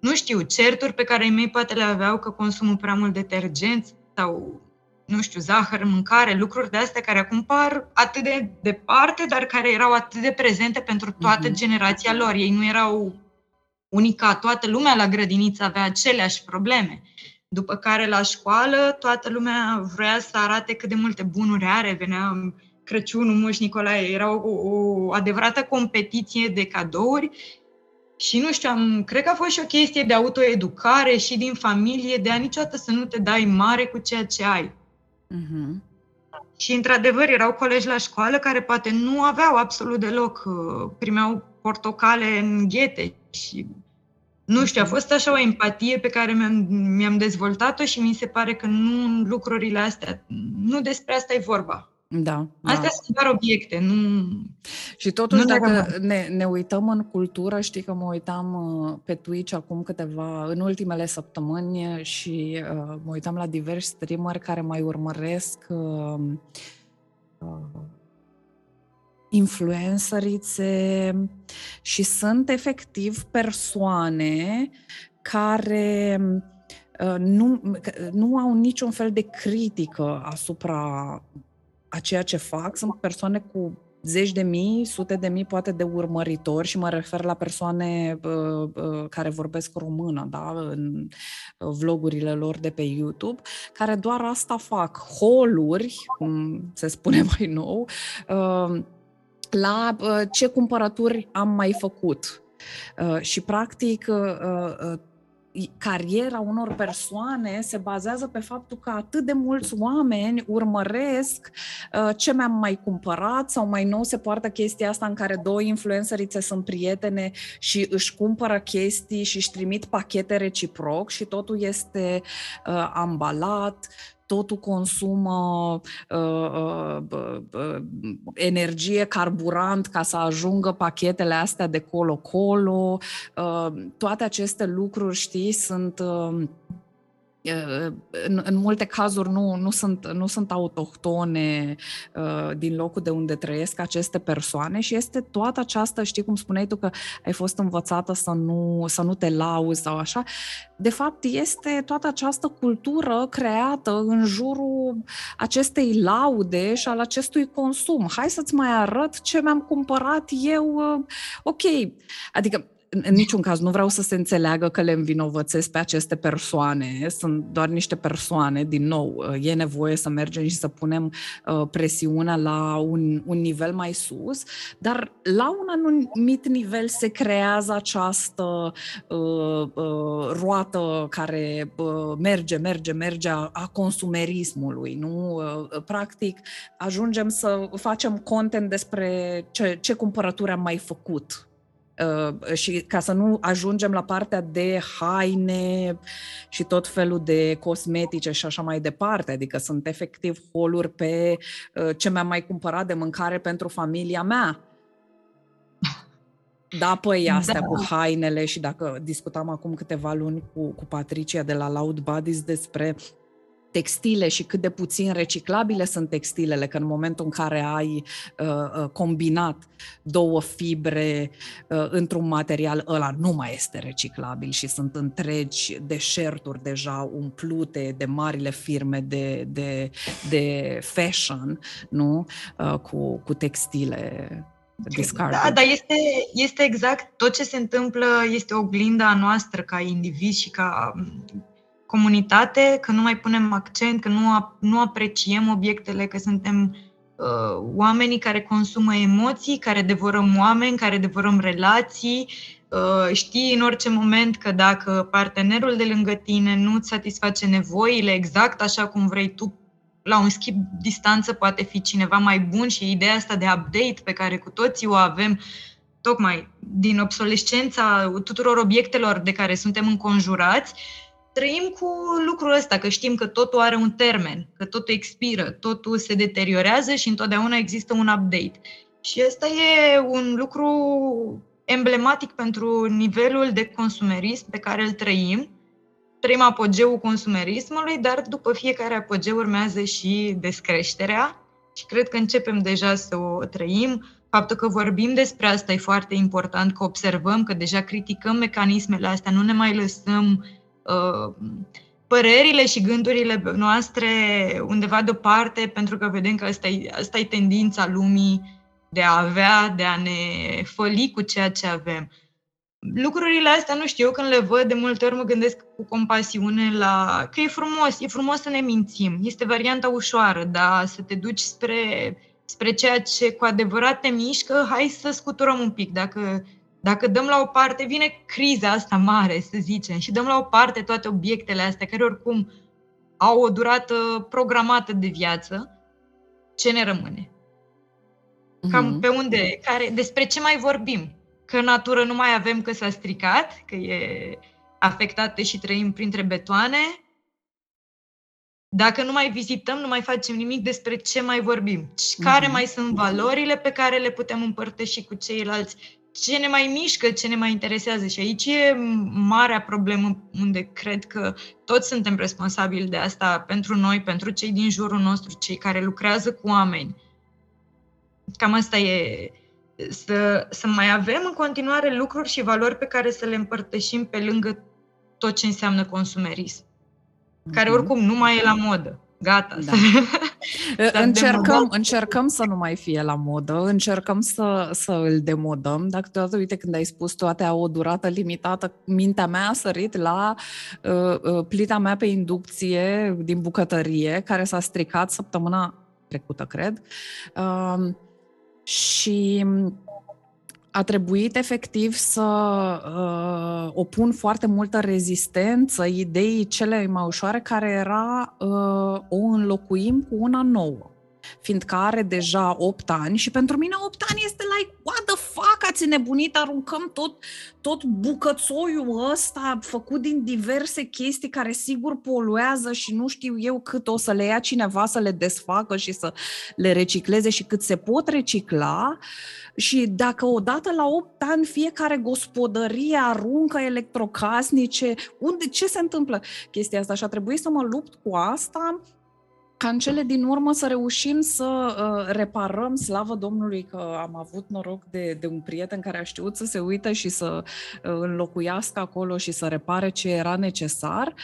nu știu, certuri pe care ei mei poate le aveau că consumă prea mult detergent sau, nu știu, zahăr în mâncare, lucruri de astea care acum par atât de departe, dar care erau atât de prezente pentru toată uh-huh. generația lor. Ei nu erau unica, toată lumea la grădiniță avea aceleași probleme. După care la școală toată lumea vrea să arate cât de multe bunuri are, venea Crăciunul, Moș Nicolae, era o, o adevărată competiție de cadouri și nu știu, am, cred că a fost și o chestie de autoeducare și din familie, de a niciodată să nu te dai mare cu ceea ce ai. Uh-huh. Și, într-adevăr, erau colegi la școală care poate nu aveau absolut deloc, uh, primeau portocale în ghete și nu știu, a mhm. fost așa o empatie pe care mi-am, mi-am dezvoltat-o și mi se pare că nu lucrurile astea, nu despre asta e vorba. Da, Astea da. sunt doar obiecte, nu... Și totuși, nu dacă ne, ne uităm în cultură, știi că mă uitam uh, pe Twitch acum câteva, în ultimele săptămâni și uh, mă uitam la diversi streameri care mai urmăresc uh, uh, influencerițe și sunt efectiv persoane care uh, nu, nu au niciun fel de critică asupra a ceea ce fac. Sunt persoane cu zeci de mii, sute de mii poate de urmăritori și mă refer la persoane uh, uh, care vorbesc română, da, în uh, vlogurile lor de pe YouTube, care doar asta fac, holuri, cum se spune mai nou, uh, la uh, ce cumpărături am mai făcut. Uh, și practic uh, uh, cariera unor persoane se bazează pe faptul că atât de mulți oameni urmăresc uh, ce mi-am mai cumpărat sau mai nou se poartă chestia asta în care două influencerițe sunt prietene și își cumpără chestii și își trimit pachete reciproc și totul este uh, ambalat totul consumă uh, uh, uh, energie, carburant ca să ajungă pachetele astea de colo-colo. Uh, toate aceste lucruri, știi, sunt... Uh, în, în multe cazuri nu, nu, sunt, nu sunt autohtone uh, din locul de unde trăiesc aceste persoane și este toată această, știi cum spuneai tu că ai fost învățată să nu, să nu te lauzi sau așa, de fapt este toată această cultură creată în jurul acestei laude și al acestui consum. Hai să-ți mai arăt ce mi-am cumpărat eu, uh, ok, adică în niciun caz nu vreau să se înțeleagă că le învinovățesc pe aceste persoane, sunt doar niște persoane, din nou, uh, e nevoie să mergem și să punem uh, presiunea la un, un nivel mai sus, dar la un anumit nivel se creează această uh, uh, roată care uh, merge, merge, merge a, a consumerismului, nu? Uh, practic, ajungem să facem content despre ce, ce cumpărături am mai făcut Uh, și ca să nu ajungem la partea de haine și tot felul de cosmetice și așa mai departe, adică sunt efectiv holuri pe uh, ce mi-am mai cumpărat de mâncare pentru familia mea. Da, păi astea da. cu hainele și dacă discutam acum câteva luni cu, cu Patricia de la Loud Bodies despre textile și cât de puțin reciclabile sunt textilele, că în momentul în care ai uh, uh, combinat două fibre uh, într-un material, ăla nu mai este reciclabil și sunt întregi deșerturi deja umplute de marile firme de, de, de fashion, nu? Uh, cu, cu textile discarded. Da, dar este, este exact tot ce se întâmplă, este oglinda noastră ca indivizi și ca comunitate, că nu mai punem accent, că nu, nu apreciem obiectele, că suntem uh, oamenii care consumă emoții, care devorăm oameni, care devorăm relații. Uh, știi în orice moment că dacă partenerul de lângă tine nu îți satisface nevoile exact așa cum vrei tu, la un schimb distanță poate fi cineva mai bun și ideea asta de update pe care cu toții o avem tocmai din obsolescența tuturor obiectelor de care suntem înconjurați, trăim cu lucrul ăsta, că știm că totul are un termen, că totul expiră, totul se deteriorează și întotdeauna există un update. Și ăsta e un lucru emblematic pentru nivelul de consumerism pe care îl trăim. Trăim apogeul consumerismului, dar după fiecare apogeu urmează și descreșterea și cred că începem deja să o trăim. Faptul că vorbim despre asta e foarte important, că observăm, că deja criticăm mecanismele astea, nu ne mai lăsăm uh, părerile și gândurile noastre undeva deoparte, pentru că vedem că asta e, asta e tendința lumii de a avea, de a ne făli cu ceea ce avem. Lucrurile astea, nu știu, eu când le văd, de multe ori mă gândesc cu compasiune la că e frumos, e frumos să ne mințim, este varianta ușoară, dar să te duci spre, spre ceea ce cu adevărat te mișcă, hai să scuturăm un pic. Dacă, dacă dăm la o parte, vine criza asta mare, să zicem, și dăm la o parte toate obiectele astea, care oricum au o durată programată de viață, ce ne rămâne? Cam mm-hmm. pe unde, care, despre ce mai vorbim? Că natură nu mai avem că s-a stricat, că e afectată și trăim printre betoane. Dacă nu mai vizităm, nu mai facem nimic, despre ce mai vorbim? Care mm-hmm. mai sunt valorile pe care le putem împărtăși cu ceilalți? Ce ne mai mișcă, ce ne mai interesează? Și aici e marea problemă unde cred că toți suntem responsabili de asta pentru noi, pentru cei din jurul nostru, cei care lucrează cu oameni Cam asta e să, să mai avem în continuare lucruri și valori pe care să le împărtășim pe lângă tot ce înseamnă consumerism, mm-hmm. care mhm. oricum nu mai e la modă. Gata. Da. încercăm, încercăm să nu mai fie la modă, încercăm să, să îl demodăm, dar câteodată, uite, când ai spus toate au o durată limitată, mintea mea a sărit la uh, uh, plita mea pe inducție din bucătărie, care s-a stricat săptămâna trecută, cred. Uh, și a trebuit efectiv să uh, opun foarte multă rezistență ideii cele mai ușoare, care era uh, o înlocuim cu una nouă fiindcă are deja 8 ani și pentru mine 8 ani este like, what the fuck, ați nebunit, aruncăm tot, tot bucățoiul ăsta făcut din diverse chestii care sigur poluează și nu știu eu cât o să le ia cineva să le desfacă și să le recicleze și cât se pot recicla și dacă odată la 8 ani fiecare gospodărie aruncă electrocasnice, unde, ce se întâmplă chestia asta? Și a trebuit să mă lupt cu asta ca în cele din urmă să reușim să uh, reparăm, slavă Domnului că am avut noroc de, de un prieten care a știut să se uită și să uh, înlocuiască acolo și să repare ce era necesar,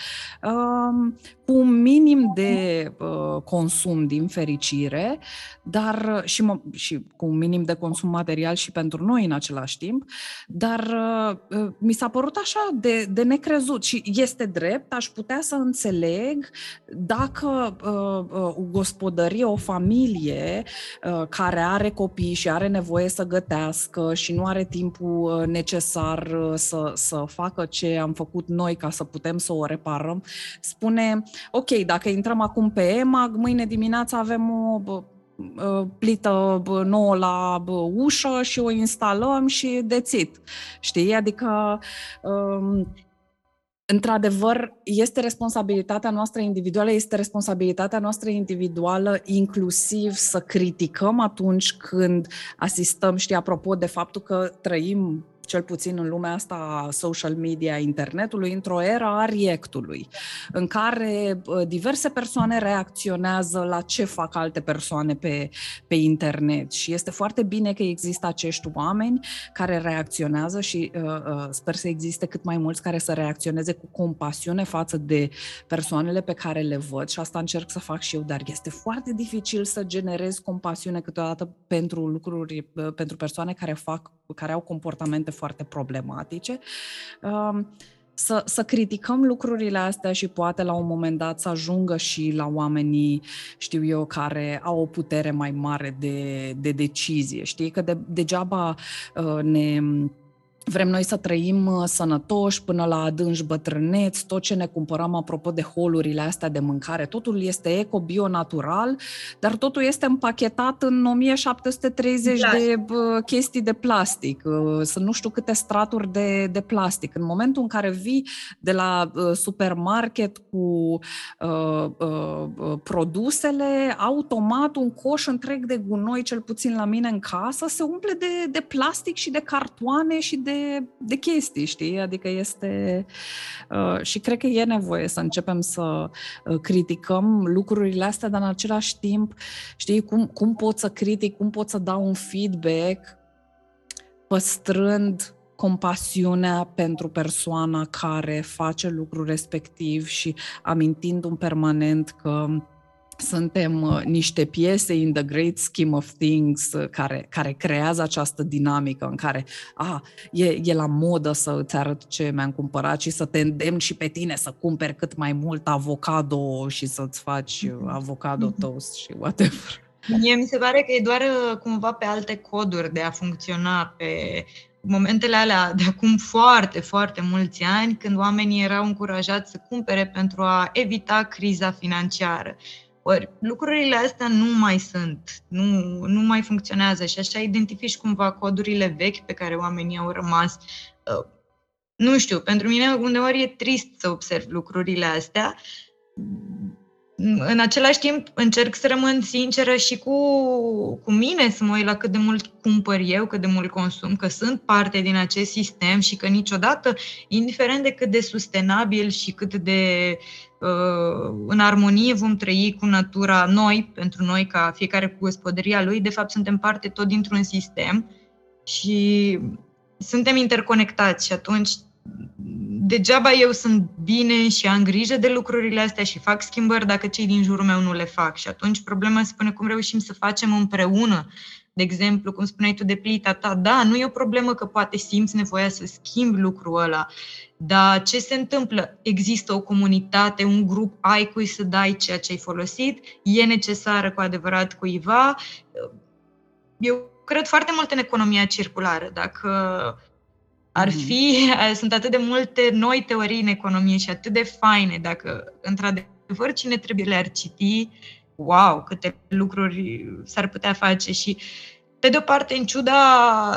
uh, cu un minim de uh, consum din fericire, dar și, mă, și cu un minim de consum material și pentru noi în același timp, dar uh, uh mi s-a părut așa de, de necrezut și este drept, aș putea să înțeleg dacă uh, o gospodărie, o familie uh, care are copii și are nevoie să gătească și nu are timpul uh, necesar uh, să, să facă ce am făcut noi ca să putem să o reparăm, spune, ok, dacă intrăm acum pe EMAG, mâine dimineața avem o plită nouă la ușă și o instalăm și dețit. Știi? Adică um, Într-adevăr, este responsabilitatea noastră individuală, este responsabilitatea noastră individuală inclusiv să criticăm atunci când asistăm, știi, apropo de faptul că trăim cel puțin în lumea asta social media, internetului, într-o era a reactului, în care diverse persoane reacționează la ce fac alte persoane pe, pe internet. Și este foarte bine că există acești oameni care reacționează și uh, uh, sper să existe cât mai mulți care să reacționeze cu compasiune față de persoanele pe care le văd. Și asta încerc să fac și eu, dar este foarte dificil să generez compasiune câteodată pentru lucruri, uh, pentru persoane care fac, care au comportamente foarte problematice. Um, să, să criticăm lucrurile astea și poate la un moment dat să ajungă și la oamenii, știu eu, care au o putere mai mare de, de decizie. Știi că de, degeaba uh, ne Vrem noi să trăim uh, sănătoși până la adânci bătrâneți, tot ce ne cumpărăm apropo de holurile astea de mâncare, totul este eco, bio, natural, dar totul este împachetat în 1730 plastic. de uh, chestii de plastic. Uh, sunt nu știu câte straturi de, de plastic. În momentul în care vii de la uh, supermarket cu uh, uh, produsele, automat un coș întreg de gunoi, cel puțin la mine în casă, se umple de, de plastic și de cartoane și de de, de chestii, știi? Adică este... Uh, și cred că e nevoie să începem să uh, criticăm lucrurile astea, dar în același timp, știi, cum, cum pot să critic, cum pot să dau un feedback păstrând compasiunea pentru persoana care face lucrul respectiv și amintindu-mi permanent că suntem uh, niște piese in the great scheme of things uh, care, care creează această dinamică în care a, e, e la modă să îți arăt ce mi-am cumpărat și să te îndemn și pe tine să cumperi cât mai mult avocado și să-ți faci uh, mhm. avocado mhm. toast și whatever. Mie mi se pare că e doar cumva pe alte coduri de a funcționa, pe momentele alea de acum foarte, foarte mulți ani, când oamenii erau încurajați să cumpere pentru a evita criza financiară. Ori lucrurile astea nu mai sunt, nu, nu mai funcționează și așa identifici cumva codurile vechi pe care oamenii au rămas. Uh, nu știu, pentru mine uneori e trist să observ lucrurile astea. În același timp încerc să rămân sinceră și cu, cu mine, să mă uit la cât de mult cumpăr eu, cât de mult consum, că sunt parte din acest sistem și că niciodată, indiferent de cât de sustenabil și cât de Uh, în armonie vom trăi cu natura noi, pentru noi, ca fiecare cu gospodăria lui, de fapt suntem parte tot dintr-un sistem și suntem interconectați și atunci degeaba eu sunt bine și am grijă de lucrurile astea și fac schimbări dacă cei din jurul meu nu le fac. Și atunci problema se pune cum reușim să facem împreună. De exemplu, cum spuneai tu de plita ta, da, nu e o problemă că poate simți nevoia să schimbi lucrul ăla, dar ce se întâmplă? Există o comunitate, un grup, ai cui să dai ceea ce ai folosit, e necesară cu adevărat cuiva. Eu cred foarte mult în economia circulară. Dacă ar mhm. fi, sunt atât de multe noi teorii în economie și atât de faine, dacă într-adevăr cine trebuie le-ar citi, wow, câte lucruri s-ar putea face și pe de o parte, în ciuda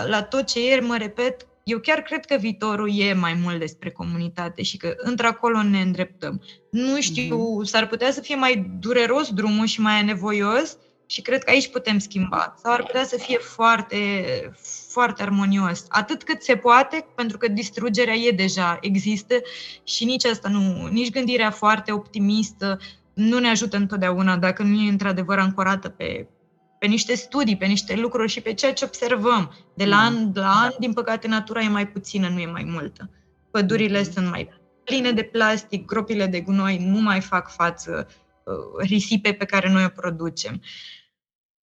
la tot ce ieri, mă repet, eu chiar cred că viitorul e mai mult despre comunitate și că într-acolo ne îndreptăm. Nu știu, mm-hmm. s-ar putea să fie mai dureros drumul și mai nevoios și cred că aici putem schimba. Sau ar putea să fie foarte, foarte armonios. Atât cât se poate, pentru că distrugerea e deja, există și nici asta nu, nici gândirea foarte optimistă nu ne ajută întotdeauna dacă nu e într-adevăr ancorată pe pe niște studii, pe niște lucruri și pe ceea ce observăm. De la an la an, din păcate, natura e mai puțină, nu e mai multă. Pădurile mm-hmm. sunt mai pline de plastic, gropile de gunoi nu mai fac față uh, risipe pe care noi o producem.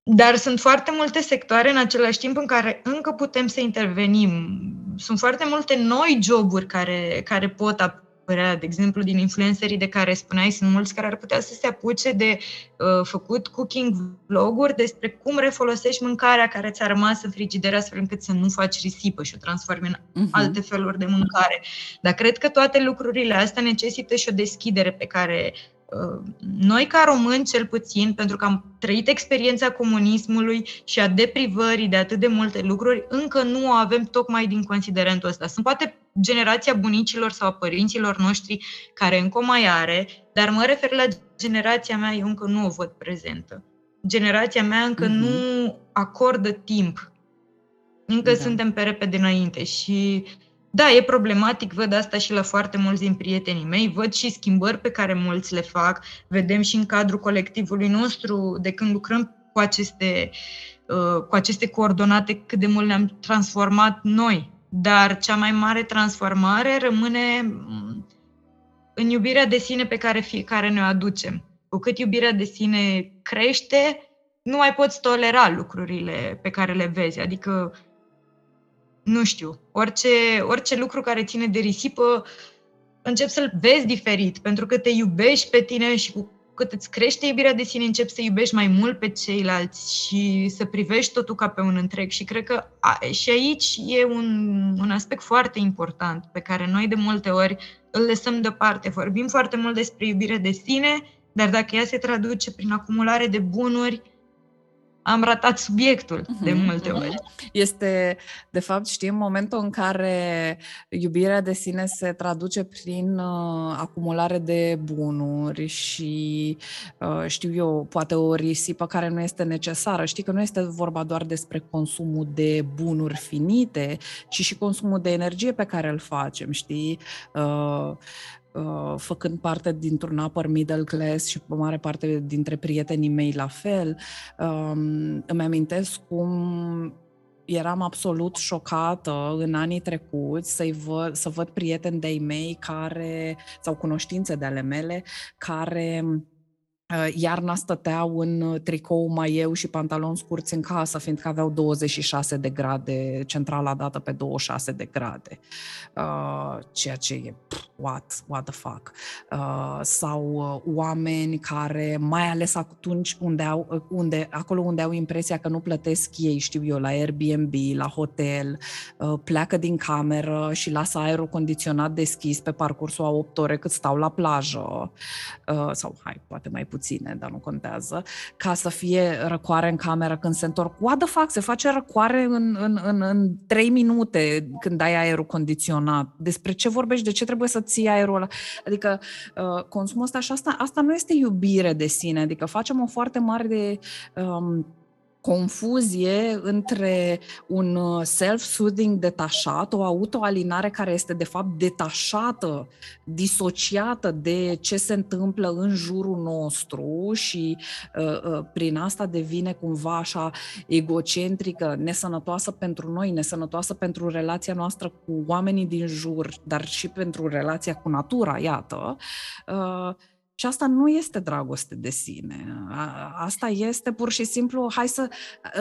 Dar sunt foarte multe sectoare în același timp în care încă putem să intervenim. Sunt foarte multe noi joburi care, care pot părea, de exemplu, din influencerii de care spuneai, sunt mulți care ar putea să se apuce de uh, făcut cooking vloguri despre cum refolosești mâncarea care ți-a rămas în frigider astfel încât să nu faci risipă și o transformi în uh-huh. alte feluri de mâncare. Dar cred că toate lucrurile astea necesită și o deschidere pe care Uh, noi ca români cel puțin, pentru că am trăit experiența comunismului și a deprivării de atât de multe lucruri, încă nu o avem tocmai din considerentul ăsta. Sunt poate generația bunicilor sau a părinților noștri care încă mai are, dar mă refer la generația mea, eu încă nu o văd prezentă. Generația mea încă mm-hmm. nu acordă timp. Încă da. suntem pe repede înainte și da, e problematic, văd asta și la foarte mulți din prietenii mei, văd și schimbări pe care mulți le fac, vedem și în cadrul colectivului nostru, de când lucrăm cu aceste, uh, cu aceste coordonate, cât de mult ne-am transformat noi. Dar cea mai mare transformare rămâne mm, în iubirea de sine pe care fiecare ne-o aducem. Cu cât iubirea de sine crește, nu mai poți tolera lucrurile pe care le vezi. Adică nu știu, orice, orice lucru care ține de risipă, încep să-l vezi diferit, pentru că te iubești pe tine și cu cât îți crește iubirea de sine, începi să iubești mai mult pe ceilalți și să privești totul ca pe un întreg. Și cred că a, și aici e un, un aspect foarte important pe care noi de multe ori îl lăsăm deoparte. Vorbim foarte mult despre iubire de sine, dar dacă ea se traduce prin acumulare de bunuri, am ratat subiectul de mhm, multe mhm. ori. Este, de fapt, știm, momentul în care iubirea de sine se traduce prin uh, acumulare de bunuri și, uh, știu eu, poate o risipă care nu este necesară. Știi că nu este vorba doar despre consumul de bunuri finite, ci și consumul de energie pe care îl facem, știi? Uh, Uh, făcând parte dintr-un upper middle class și o mare parte dintre prietenii mei la fel, um, îmi amintesc cum eram absolut șocată în anii trecuți să văd, să văd prieteni de-ai mei care, sau cunoștințe de ale mele, care Uh, iarna stăteau în uh, tricou mai eu și pantaloni scurți în casă, fiindcă aveau 26 de grade, centrala dată pe 26 de grade. Uh, ceea ce e, pff, what, what the fuck. Uh, sau uh, oameni care, mai ales atunci unde au, uh, unde, acolo unde au impresia că nu plătesc ei, știu eu, la Airbnb, la hotel, uh, pleacă din cameră și lasă aerul condiționat deschis pe parcursul a 8 ore cât stau la plajă. Uh, sau, hai, poate mai puține, dar nu contează, ca să fie răcoare în cameră când se întorc. What the fuck? Se face răcoare în, în, în, în 3 minute când ai aerul condiționat. Despre ce vorbești? De ce trebuie să ții aerul ăla? Adică uh, consumul ăsta și asta, asta nu este iubire de sine, adică facem o foarte mare de... Um, confuzie între un uh, self-soothing detașat, o autoalinare care este de fapt detașată, disociată de ce se întâmplă în jurul nostru și uh, uh, prin asta devine cumva așa egocentrică, nesănătoasă pentru noi, nesănătoasă pentru relația noastră cu oamenii din jur, dar și pentru relația cu natura, iată. Uh, și asta nu este dragoste de sine. Asta este pur și simplu, hai să.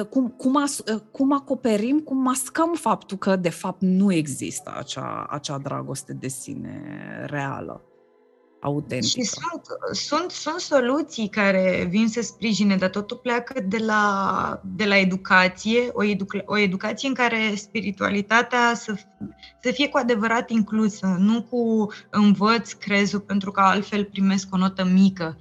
Cum, cum, as, cum acoperim, cum mascăm faptul că, de fapt, nu există acea, acea dragoste de sine reală autentică. Și sunt, sunt, sunt soluții care vin să sprijine, dar totul pleacă de la, de la educație, o, educa, o educație în care spiritualitatea să, să fie cu adevărat inclusă, nu cu învăț crezul pentru că altfel primesc o notă mică.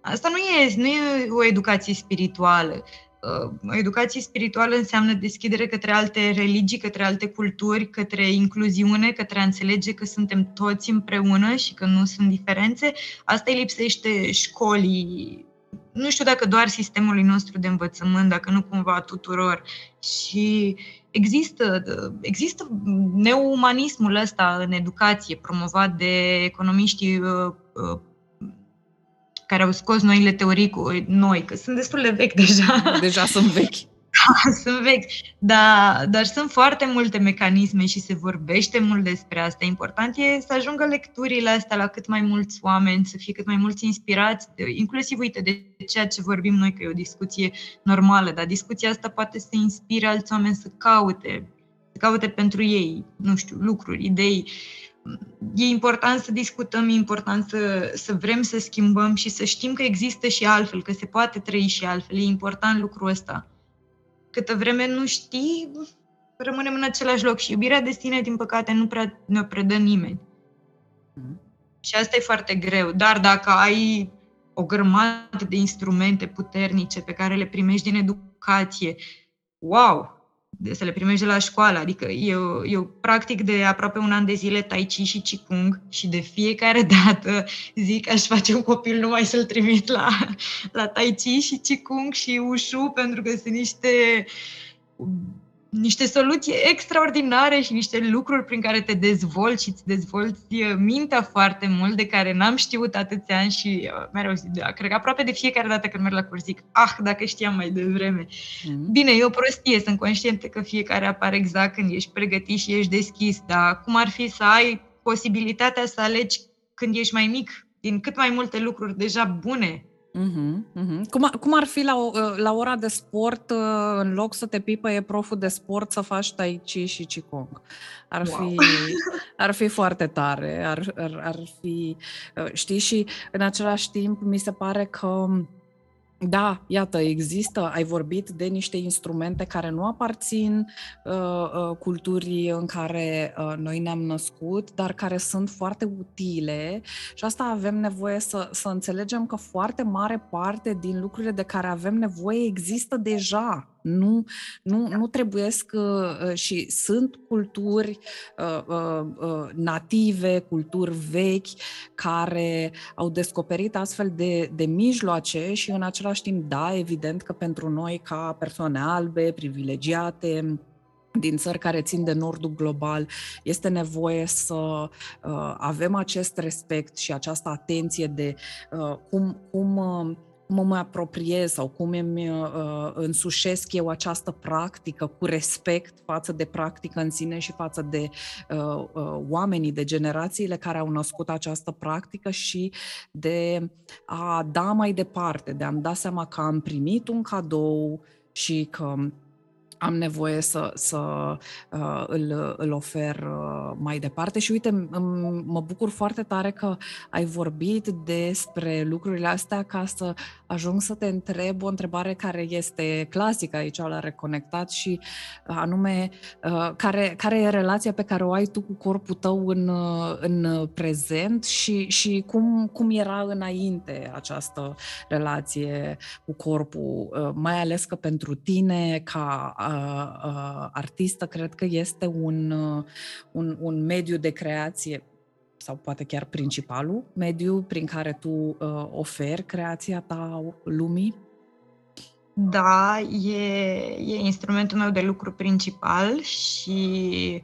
Asta nu e, nu e o educație spirituală. Uh, educație spirituală înseamnă deschidere către alte religii, către alte culturi, către incluziune, către a înțelege că suntem toți împreună și că nu sunt diferențe. Asta îi lipsește școlii, nu știu dacă doar sistemului nostru de învățământ, dacă nu cumva tuturor. Și există, există neumanismul ăsta în educație, promovat de economiștii uh, uh, care au scos noile teorii cu noi, că sunt destul de vechi deja. Deja sunt vechi. Da, sunt vechi, dar, dar sunt foarte multe mecanisme și se vorbește mult despre asta. Important e să ajungă lecturile astea la cât mai mulți oameni, să fie cât mai mulți inspirați, inclusiv, uite, de ceea ce vorbim noi, că e o discuție normală, dar discuția asta poate să inspire alți oameni să caute, să caute pentru ei, nu știu, lucruri, idei. Uh, e important să discutăm, e important să, să vrem să schimbăm și să știm că există și altfel, că se poate trăi și altfel. E important lucrul ăsta. Câtă vreme nu știi, rămânem în același loc și iubirea de sine, din păcate, nu prea ne-o predă nimeni. Mm. Și asta e foarte greu. Dar dacă ai o grămadă de instrumente puternice pe care le primești din educație, wow, de să le primești de la școală. Adică eu, eu practic de aproape un an de zile Tai Chi și Qigong și de fiecare dată zic aș face un copil numai să-l trimit la, la Tai Chi și Qigong și Ushu pentru că sunt niște niște soluții extraordinare și niște lucruri prin care te dezvolți și îți dezvolți uh, mintea foarte mult, de care n-am știut atâția ani și uh, mereu zic, da, cred că aproape de fiecare dată când merg la curs zic, ah, dacă știam mai devreme. Mm-hmm. Bine, e o prostie, sunt conștientă că fiecare apare exact când ești pregătit și ești deschis, dar cum ar fi să ai posibilitatea să alegi când ești mai mic, din cât mai multe lucruri deja bune Mhm, mhm. Cum, a- cum ar fi la, o- la ora de sport, uh, în loc să te pipăie proful de sport, să faci tai chi și qigong? Ar Wow! fi, ar fi foarte tare, ar, ar, ar fi, uh, știi, și în același timp mi se pare că da, iată, există, ai vorbit de niște instrumente care nu aparțin uh, uh, culturii în care uh, noi ne-am născut, dar care sunt foarte utile și asta avem nevoie să, să înțelegem că foarte mare parte din lucrurile de care avem nevoie există deja. Nu, nu, nu trebuiesc uh, și sunt culturi uh, uh, uh, native, culturi vechi, care au descoperit astfel de, de mijloace și în același timp, da, evident că pentru noi ca persoane albe, privilegiate, din țări care țin de nordul global, este nevoie să uh, avem acest respect și această atenție de uh, cum, cum uh, cum mă apropiez sau cum îmi uh, însușesc eu această practică cu respect față de practică în sine și față de uh, uh, oamenii, de generațiile care au născut această practică și de a da mai departe, de a-mi da seama că am primit un cadou și că am nevoie să, să uh, îl, îl ofer uh, mai departe. Și uite, m- mă bucur foarte tare că ai vorbit despre lucrurile astea ca să ajung să te întreb o întrebare care este clasică aici la Reconectat și uh, anume uh, care, care e relația pe care o ai tu cu corpul tău în, uh, în prezent și, și cum, cum era înainte această relație cu corpul, uh, mai ales că pentru tine ca uh, uh, artistă cred că este un, uh, un, un mediu de creație sau poate chiar principalul mediu prin care tu uh, oferi creația ta lumii? Da, e, e instrumentul meu de lucru principal și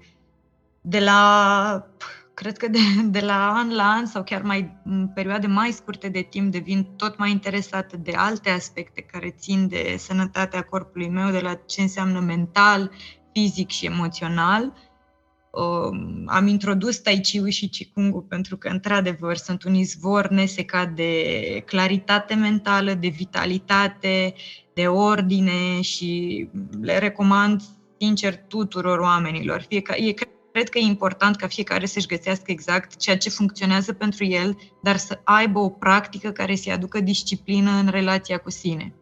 de la, cred că de, de la an la an sau chiar mai în perioade mai scurte de timp devin tot mai interesată de alte aspecte care țin de sănătatea corpului meu, de la ce înseamnă mental, fizic și emoțional uh, am introdus Tai Chi și Qigong pentru că, într-adevăr, sunt un izvor nesecat de claritate mentală, de vitalitate, de ordine și le recomand sincer tuturor oamenilor. Fiecare, e, cred că e important ca fiecare să-și găsească exact ceea ce funcționează pentru el, dar să aibă o practică care să-i aducă disciplină în relația cu sine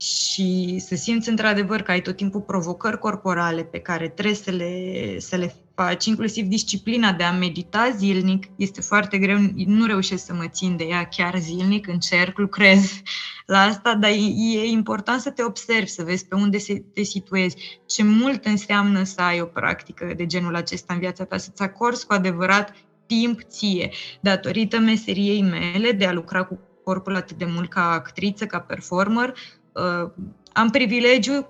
și să simți într-adevăr că ai tot timpul provocări corporale pe care trebuie să le, să le faci, inclusiv disciplina de a medita zilnic, este foarte greu, nu reușesc să mă țin de ea chiar zilnic, încerc, lucrez la asta, dar e, e important să te observi, să vezi pe unde se, te situezi, ce mult înseamnă să ai o practică de genul acesta în viața ta, să-ți acorzi cu adevărat timp ție, datorită meseriei mele de a lucra cu corpul atât de mult ca actriță, ca performer, uh, am privilegiu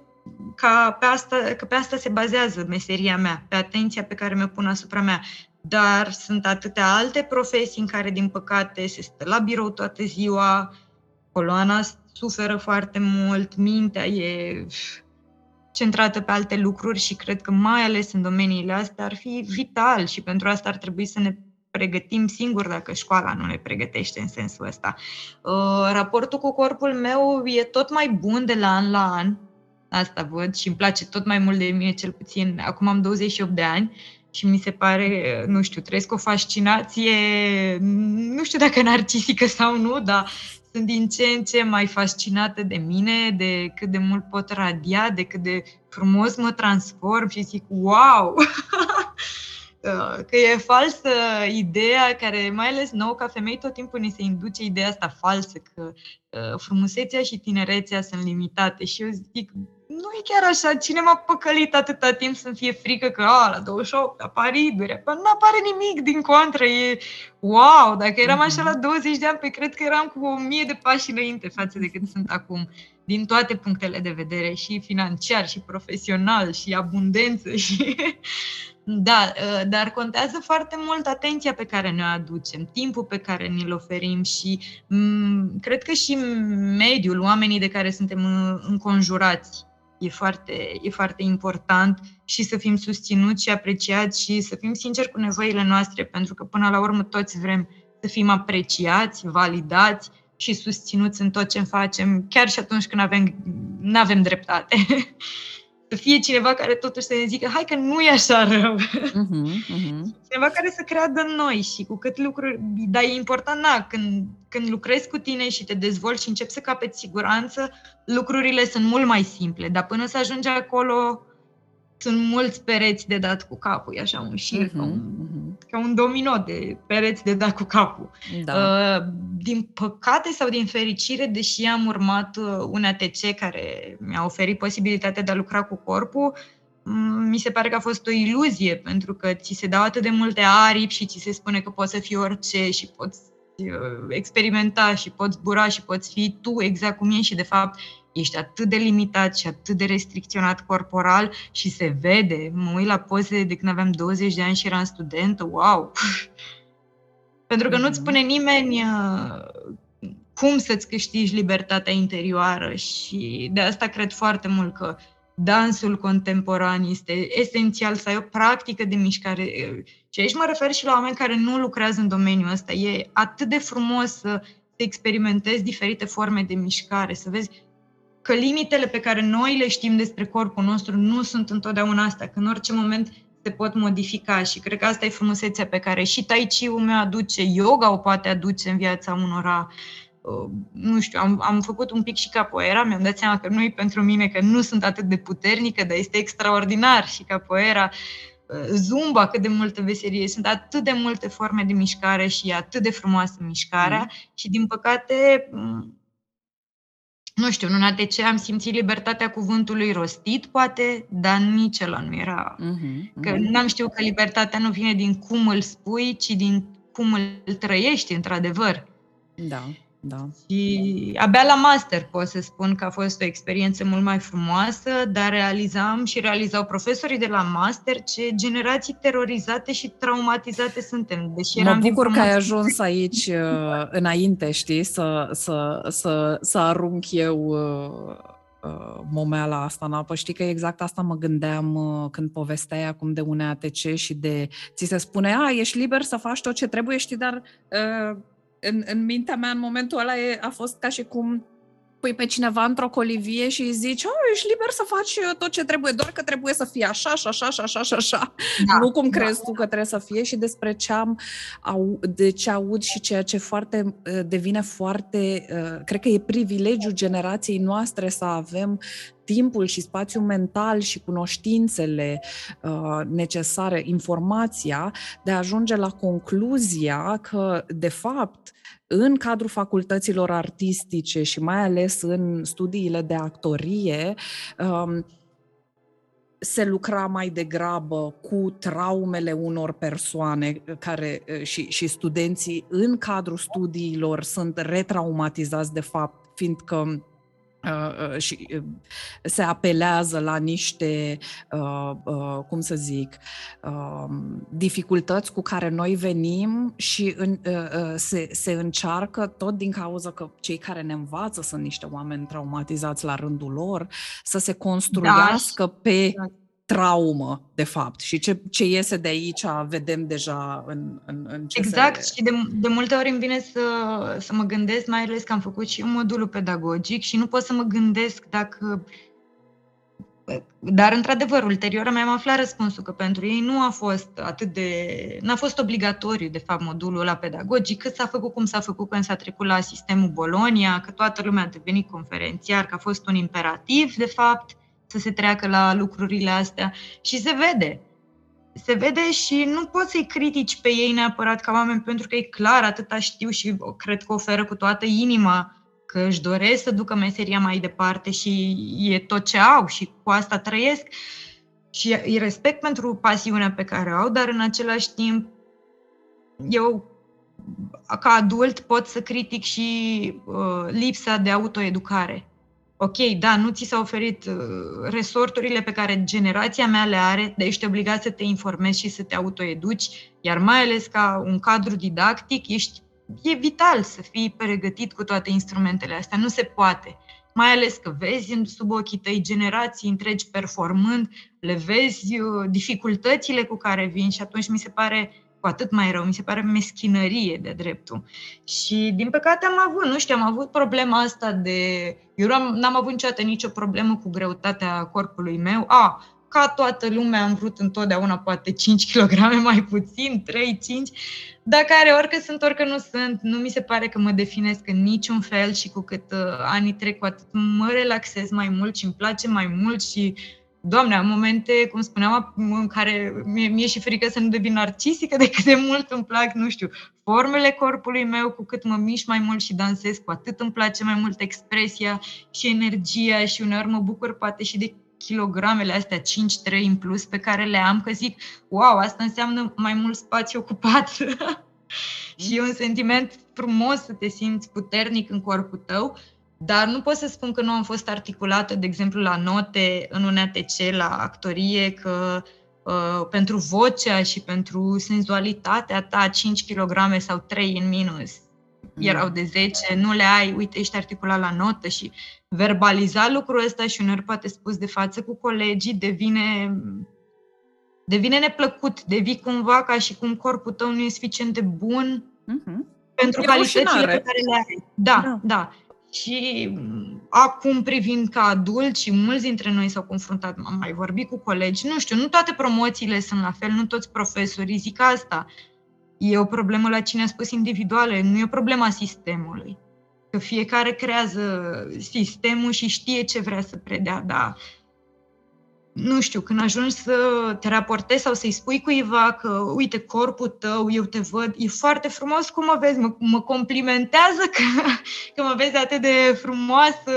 ca pe asta, că pe asta se bazează meseria mea, pe atenția pe care mi-o pun asupra mea. Dar sunt atâtea alte profesii în care, din păcate, se stă la birou toată ziua, coloana suferă foarte mult, mintea e centrată pe alte lucruri și cred că mai ales în domeniile astea ar fi vital și pentru asta ar trebui să ne pregătim singuri dacă școala nu ne pregătește în sensul ăsta. Uh, raportul cu corpul meu e tot mai bun de la an la an, asta văd și îmi place tot mai mult de mine, cel puțin. Acum am 28 de ani și mi se pare, nu știu, trăiesc o fascinație, nu știu dacă narcisică sau nu, dar sunt din ce în ce mai fascinată de mine, de cât de mult pot radia, de cât de frumos mă transform și zic, wow! Uh, că e falsă ideea care, mai ales nou ca femei, tot timpul ni se induce ideea asta falsă, că uh, frumusețea și tinerețea sunt limitate. Și eu zic, nu e chiar așa, cine m-a păcălit atâta timp să-mi fie frică că a, la 28 apar iduri, nu apare nimic din contră, e wow, dacă eram așa la 20 de ani, pe cred că eram cu o mie de pași înainte față de cât sunt acum, din toate punctele de vedere, și financiar, și profesional, și abundență, și da, ă, dar contează foarte mult atenția pe care ne-o aducem, timpul pe care ni-l oferim și m- mm, cred că și mediul, oamenii de care suntem înconjurați e foarte, e foarte important și să fim susținuți și apreciați și să fim sinceri cu nevoile noastre, pentru că până la urmă toți vrem să fim apreciați, validați, și susținuți în tot ce facem, chiar și atunci când avem, nu avem dreptate. să fie cineva care totuși să ne zică, hai că nu e așa rău. Uh-huh, uh-huh. Cineva care să creadă în noi și cu cât lucruri, dar e important, na, când, când lucrezi cu tine și te dezvolți și începi să capeți siguranță, lucrurile sunt mult mai simple, dar până să ajungi acolo, sunt mulți pereți de dat cu capul, e așa un șir, uh-huh, ca, un, uh-huh. ca un domino de pereți de dat cu capul. Da. Uh, din păcate sau din fericire, deși am urmat uh, un ATC care mi-a oferit posibilitatea de a lucra cu corpul, mi se pare că a fost o iluzie, pentru că ți se dau atât de multe aripi și ți se spune că poți să fii orice și poți uh, experimenta și poți zbura și poți fi tu exact cum ești și de fapt ești atât de limitat și atât de restricționat corporal și se vede. Mă uit la poze de când aveam 20 de ani și eram studentă, wow! Pentru că nu-ți mhm. spune nimeni uh, cum să-ți câștigi libertatea interioară și de asta cred foarte mult că dansul contemporan este esențial să ai o practică de mișcare. Și aici mă refer și la oameni care nu lucrează în domeniul ăsta. E atât de frumos să experimentezi diferite forme de mișcare, să vezi că limitele pe care noi le știm despre corpul nostru nu sunt întotdeauna astea, că în orice moment se pot modifica și cred că asta e frumusețea pe care și Tai Chi-ul meu aduce, yoga o poate aduce în viața unora. Uh, nu știu, am, am făcut un pic și capoeira, mi-am dat seama că nu e pentru mine, că nu sunt atât de puternică, dar este extraordinar și capoeira. Uh, zumba, cât de multă veselie, sunt atât de multe forme de mișcare și e atât de frumoasă mișcarea mm. și din păcate nu știu, în ATC am simțit libertatea cuvântului rostit, poate, dar nici ăla nu era. Uh-huh, Că uh-huh. n-am știut că libertatea nu vine din cum îl spui, ci din cum îl trăiești, într-adevăr. Da. Da. Și abia la master pot să spun că a fost o experiență mult mai frumoasă, dar realizam și realizau profesorii de la master ce generații terorizate și traumatizate suntem. Deși mă bucur că ai ajuns aici uh, înainte, știi, să, să, să, să arunc eu uh, uh, momeala asta în apă. Știi că exact asta mă gândeam uh, când povesteai acum de un ATC și de ți se spune, a, ești liber să faci tot ce trebuie, știi, dar uh, în, în mintea mea, în momentul ăla, e, a fost ca și cum pui pe cineva într-o colivie și îi zici, oh, ești liber să faci uh, tot ce trebuie, doar că trebuie să fie așa și așa și așa și așa. Da, nu cum da, crezi da. tu că trebuie să fie și despre ce am, au, de ce aud și ceea ce foarte uh, devine foarte, uh, cred că e privilegiul generației noastre să avem timpul și spațiul mental și cunoștințele uh, necesare, informația, de a ajunge la concluzia că, de fapt, în cadrul facultăților artistice și mai ales în studiile de actorie, um, se lucra mai degrabă cu traumele unor persoane care și, și studenții în cadrul studiilor sunt retraumatizați de fapt, fiindcă Uh, uh, și uh, se apelează la niște, cum să zic, um, dificultăți cu care noi venim și se, se încearcă tot din cauza că cei care ne învață sunt niște oameni traumatizați la rândul lor, să se construiască da. pe exact traumă, de fapt. Și ce, ce iese de aici vedem deja în, în, în ce Exact, se... și de, de multe ori îmi vine să, să mă gândesc, mai ales că am făcut și un modul pedagogic și nu pot să mă gândesc dacă... Dar, într-adevăr, ulterior mi-am aflat răspunsul că pentru ei nu a fost atât de... n-a fost obligatoriu, de fapt, modulul ăla pedagogic, cât s-a făcut cum s-a făcut când s-a trecut la sistemul Bolonia, că toată lumea a devenit conferențiar, că a fost un imperativ, de fapt, să se treacă la lucrurile astea și se vede. Se vede și nu poți să-i critici pe ei neapărat ca oameni, pentru că e clar, atâta știu și cred că oferă cu toată inima că își doresc să ducă meseria mai departe și e tot ce au și cu asta trăiesc. Și îi respect pentru pasiunea pe care au, dar în același timp eu ca adult pot să critic și uh, lipsa de autoeducare ok, da, nu ți s-au oferit uh, resorturile pe care generația mea le are, dar ești obligat să te informezi și să te autoeduci, iar mai ales ca un cadru didactic, ești, e vital să fii pregătit cu toate instrumentele astea. Nu se poate. Mai ales că vezi sub ochii tăi generații întregi performând, le vezi uh, dificultățile cu care vin și atunci mi se pare cu atât mai rău, mi se pare meschinărie de dreptul. Și din păcate am avut, nu știu, am avut problema asta de... Eu n-am avut niciodată nicio problemă cu greutatea corpului meu. A, ca toată lumea am vrut întotdeauna poate 5 kg mai puțin, 3, 5, dar care orică sunt, orică nu sunt, nu mi se pare că mă definesc în niciun fel și cu cât uh, anii trec, cu atât mă relaxez mai mult și îmi place mai mult și Doamne, am momente, cum spuneam, în care mie, mie și frică să nu devin narcisică de cât de mult îmi plac, nu știu, formele corpului meu, cu cât mă mișc mai mult și dansez, cu atât îmi place mai mult expresia și energia și uneori mă bucur poate și de kilogramele astea 5-3 în plus pe care le am, că zic, wow, asta înseamnă mai mult spațiu ocupat. și e un sentiment frumos să te simți puternic în corpul tău, dar nu pot să spun că nu am fost articulată, de exemplu, la note în un ATC, la actorie, că uh, pentru vocea și pentru senzualitatea ta 5 kg sau 3 în minus erau de 10, nu le ai, uite, ești articulat la notă și verbaliza lucrul ăsta și uneori poate spus de față cu colegii devine devine neplăcut, devii cumva ca și cum corpul tău nu e suficient de bun uh-huh. pentru e calitățile pe care le ai. Da, da. da. Și acum privind ca adult și mulți dintre noi s-au confruntat, am mai vorbit cu colegi, nu știu, nu toate promoțiile sunt la fel, nu toți profesorii zic asta. E o problemă la cine a spus individuală, nu e o problemă a sistemului. Că fiecare creează sistemul și știe ce vrea să predea, dar nu știu, când ajungi să te raportezi sau să-i spui cuiva că, uite, corpul tău, eu te văd, e foarte frumos cum mă vezi, mă, mă complimentează că, că mă vezi atât de frumoasă,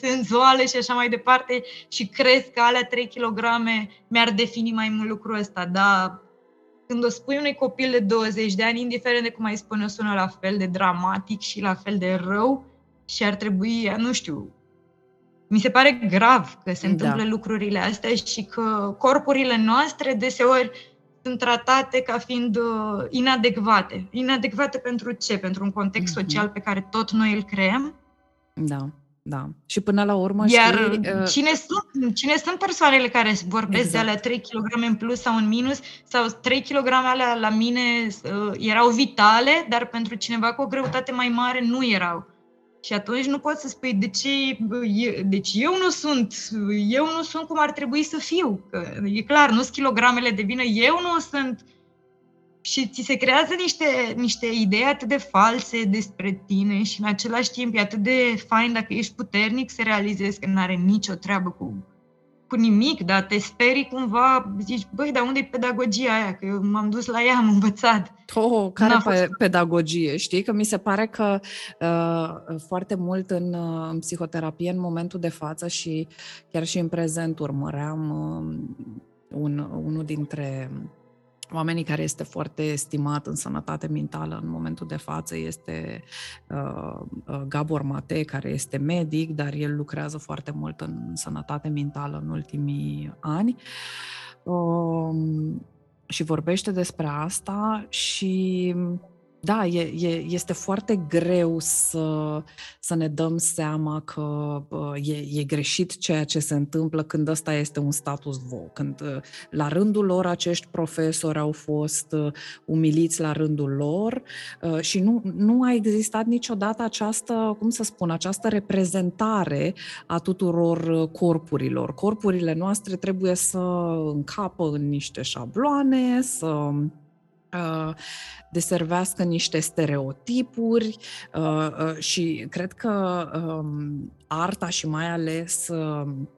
senzuală și așa mai departe și crezi că alea 3 kg mi-ar defini mai mult lucrul ăsta, dar când o spui unui copil de 20 de ani, indiferent de cum ai spune, o sună la fel de dramatic și la fel de rău și ar trebui, nu știu, mi se pare grav că se da. întâmplă da. lucrurile astea și că corpurile noastre deseori sunt tratate ca fiind uh, inadecvate. Inadecvate pentru ce? Pentru un context mm-hmm. social pe care tot noi îl creăm? Da. Da. Și până la urmă Iar știi, uh... cine, sunt, cine sunt persoanele care vorbesc exact. de alea 3 kg în plus sau în minus sau 3 kg alea la mine uh, erau vitale, dar pentru cineva cu o greutate mai mare nu erau. Și atunci nu poți să spui de ce, deci eu nu sunt, eu nu sunt cum ar trebui să fiu. Că e clar, nu sunt kilogramele de vină, eu nu sunt. Și ți se creează niște, niște idei atât de false despre tine și în același timp e atât de fain dacă ești puternic să realizezi că nu are nicio treabă cu cu nimic, dar te sperii cumva, zici, băi, dar unde e pedagogia aia? Că eu m-am dus la ea, am învățat. Oh, care pe fost... pedagogie? Știi că mi se pare că uh, foarte mult în, uh, în psihoterapie, în momentul de față și chiar și în prezent urmăream uh, un, unul dintre oamenii care este foarte estimat în sănătate mentală în momentul de față este uh, uh, Gabor Mate, care este medic, dar el lucrează foarte mult în sănătate mentală în ultimii ani. Uh, și vorbește despre asta și da, e, e, este foarte greu să, să ne dăm seama că e, e greșit ceea ce se întâmplă când ăsta este un status quo, când uh, la rândul lor acești profesori au fost uh, umiliți la rândul lor uh, și nu, nu a existat niciodată această, cum să spun, această reprezentare a tuturor corpurilor. Corpurile noastre trebuie să încapă în niște șabloane, să deservească niște stereotipuri uh, uh, și cred că um, arta și mai ales um,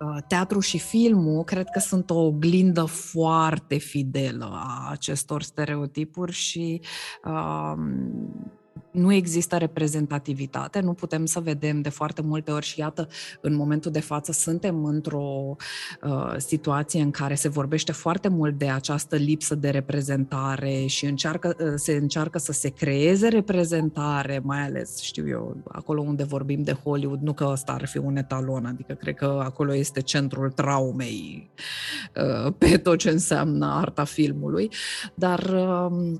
uh, teatru și filmul cred că sunt o oglindă foarte fidelă a acestor stereotipuri și um, nu există reprezentativitate, nu putem să vedem de foarte multe ori și iată, în momentul de față suntem într-o uh, situație în care se vorbește foarte mult de această lipsă de reprezentare și încearcă, uh, se încearcă să se creeze reprezentare, mai ales, știu eu, acolo unde vorbim de Hollywood, nu că ăsta ar fi un etalon, adică cred că acolo este centrul traumei uh, pe tot ce înseamnă arta filmului, dar uh,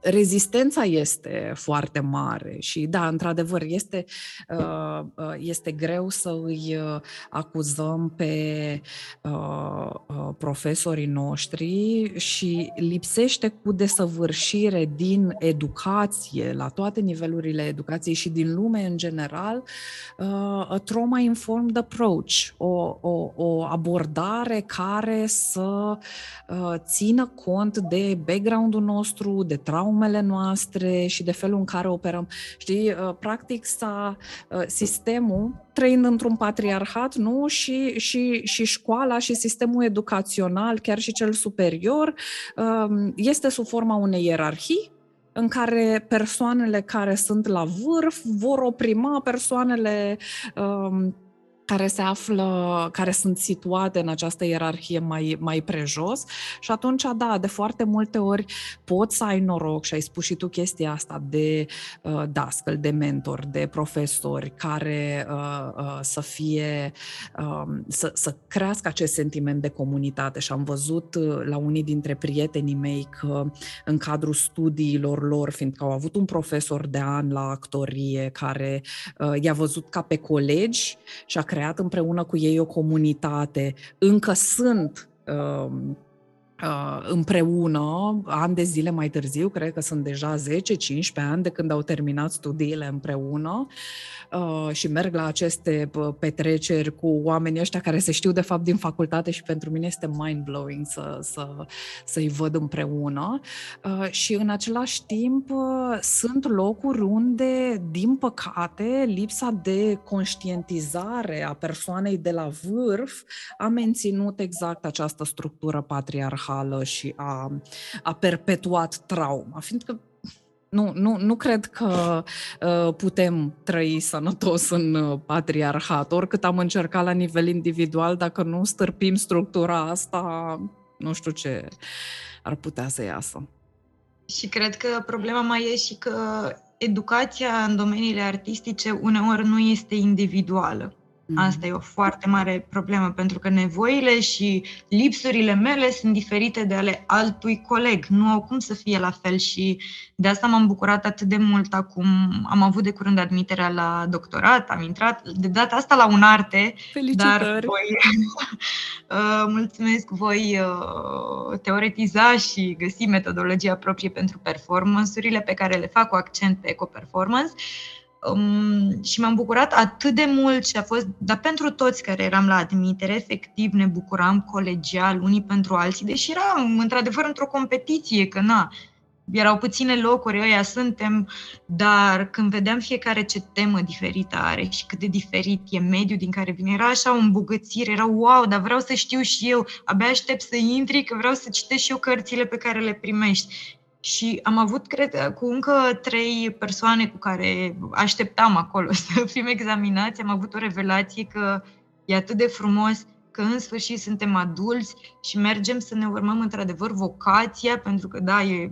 rezistența este foarte mare și da, într-adevăr, este, uh, uh, este greu să îi uh, acuzăm pe profesorii noștri și lipsește cu desăvârșire din educație, la toate nivelurile educației și din lume în general, a trauma-informed approach, o, o, o abordare care să țină cont de background background-ul nostru, de traumele noastre și de felul în care operăm. Știi, uh, practic s-a uh, sistemul trăind într-un patriarhat, nu? Și, și, și școala și sistemul educațional, chiar și cel superior, um, este sub forma unei ierarhii în care persoanele care sunt la vârf vor oprima persoanele um, care se află, care sunt situate în această ierarhie mai, mai prejos. Și atunci, da, de foarte multe ori poți să ai noroc și ai spus și tu chestia asta de uh, dascăl, de mentor, de profesori care uh, uh, să fie, uh, să, să crească acest sentiment de comunitate. Și am văzut uh, la unii dintre prietenii mei că în cadrul studiilor lor, fiindcă au avut un profesor de an la actorie care uh, i-a văzut ca pe colegi și a creat creat împreună cu ei o comunitate, încă sunt uh, uh, împreună, ani de zile mai târziu, cred că sunt deja 10-15 ani de când au terminat studiile împreună uh, și merg la aceste petreceri cu oamenii ăștia care se știu de fapt din facultate și pentru mine este mind-blowing să, să, să-i văd împreună. Uh, și în același timp uh, sunt locuri unde, din păcate, lipsa de conștientizare a persoanei de la vârf a menținut exact această structură patriarhală și a, a perpetuat trauma, fiindcă nu, nu, nu cred că uh, putem trăi sănătos în uh, patriarhat. Oricât am încercat la nivel individual, dacă nu stârpim structura asta, nu știu ce ar putea să iasă. Și cred că problema mai e și că educația în domeniile artistice uneori nu este individuală. Asta e o foarte mare problemă, pentru că nevoile și lipsurile mele sunt diferite de ale altui coleg. Nu au cum să fie la fel și de asta m-am bucurat atât de mult acum. Am avut de curând admiterea la doctorat, am intrat de data asta la un arte, Felicitări. dar voi, uh, mulțumesc, voi uh, teoretiza și găsi metodologia proprie pentru performance-urile pe care le fac cu accent pe eco-performance. Um, și m-am bucurat atât de mult și a fost, dar pentru toți care eram la admitere, efectiv ne bucuram colegial unii pentru alții, deși eram într-adevăr într-o competiție, că na, erau puține locuri, ăia suntem, dar când vedeam fiecare ce temă diferită are și cât de diferit e mediul din care vine, era așa o îmbogățire, era wow, dar vreau să știu și eu, abia aștept să intri, că vreau să citesc și eu cărțile pe care le primești. Și am avut, cred, cu încă trei persoane cu care așteptam acolo să fim examinați, am avut o revelație că e atât de frumos că în sfârșit suntem adulți și mergem să ne urmăm într-adevăr vocația, pentru că da, e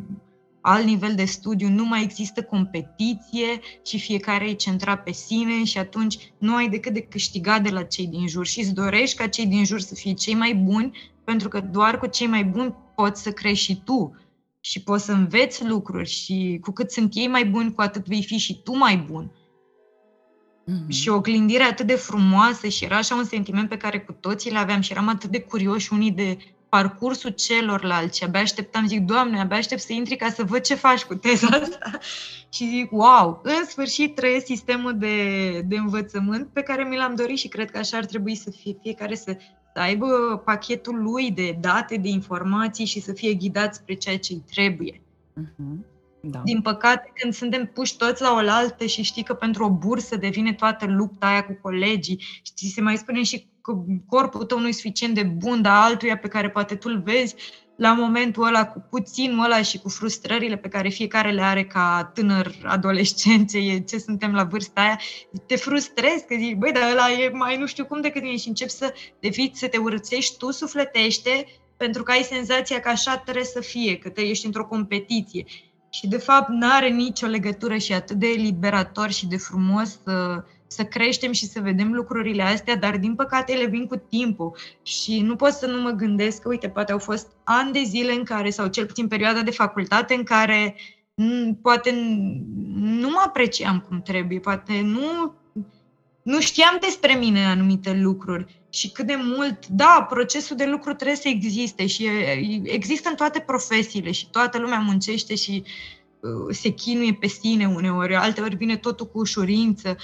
alt nivel de studiu, nu mai există competiție și fiecare e centrat pe sine și atunci nu ai decât de câștigat de la cei din jur și îți dorești ca cei din jur să fie cei mai buni, pentru că doar cu cei mai buni poți să crești și tu și poți să înveți lucruri și cu cât sunt ei mai buni, cu atât vei fi și tu mai bun. Mm-hmm. Și o gândire atât de frumoasă și era așa un sentiment pe care cu toții le aveam și eram atât de curioși unii de parcursul celorlalți și abia așteptam, zic, Doamne, abia aștept să intri ca să văd ce faci cu teza asta. și zic, wow, în sfârșit trăiesc sistemul de, de învățământ pe care mi l-am dorit și cred că așa ar trebui să fie fiecare să să aibă pachetul lui de date, de informații și să fie ghidat spre ceea ce îi trebuie. Uh-huh. Da. Din păcate, când suntem puși toți la oaltă și știi că pentru o bursă devine toată lupta aia cu colegii, și se mai spune și că corpul tău nu e suficient de bun, dar altuia pe care poate tu îl vezi, la momentul ăla, cu puținul ăla și cu frustrările pe care fiecare le are ca tânăr adolescențe, ce suntem la vârsta aia, te frustrezi că zici, băi, dar ăla e mai nu știu cum decât tine și începi să devii, să te urțești tu sufletește pentru că ai senzația că așa trebuie să fie, că te ești într-o competiție. Și de fapt nu are nicio legătură și atât de liberator și de frumos să, să creștem și să vedem lucrurile astea, dar din păcate ele vin cu timpul și nu pot să nu mă gândesc că, uite, poate au fost ani de zile în care, sau cel puțin perioada de facultate în care poate nu mă apreciam cum trebuie, poate nu, nu știam despre mine anumite lucruri și cât de mult, da, procesul de lucru trebuie să existe și există în toate profesiile și toată lumea muncește și uh, se chinuie pe sine uneori, alteori vine totul cu ușurință,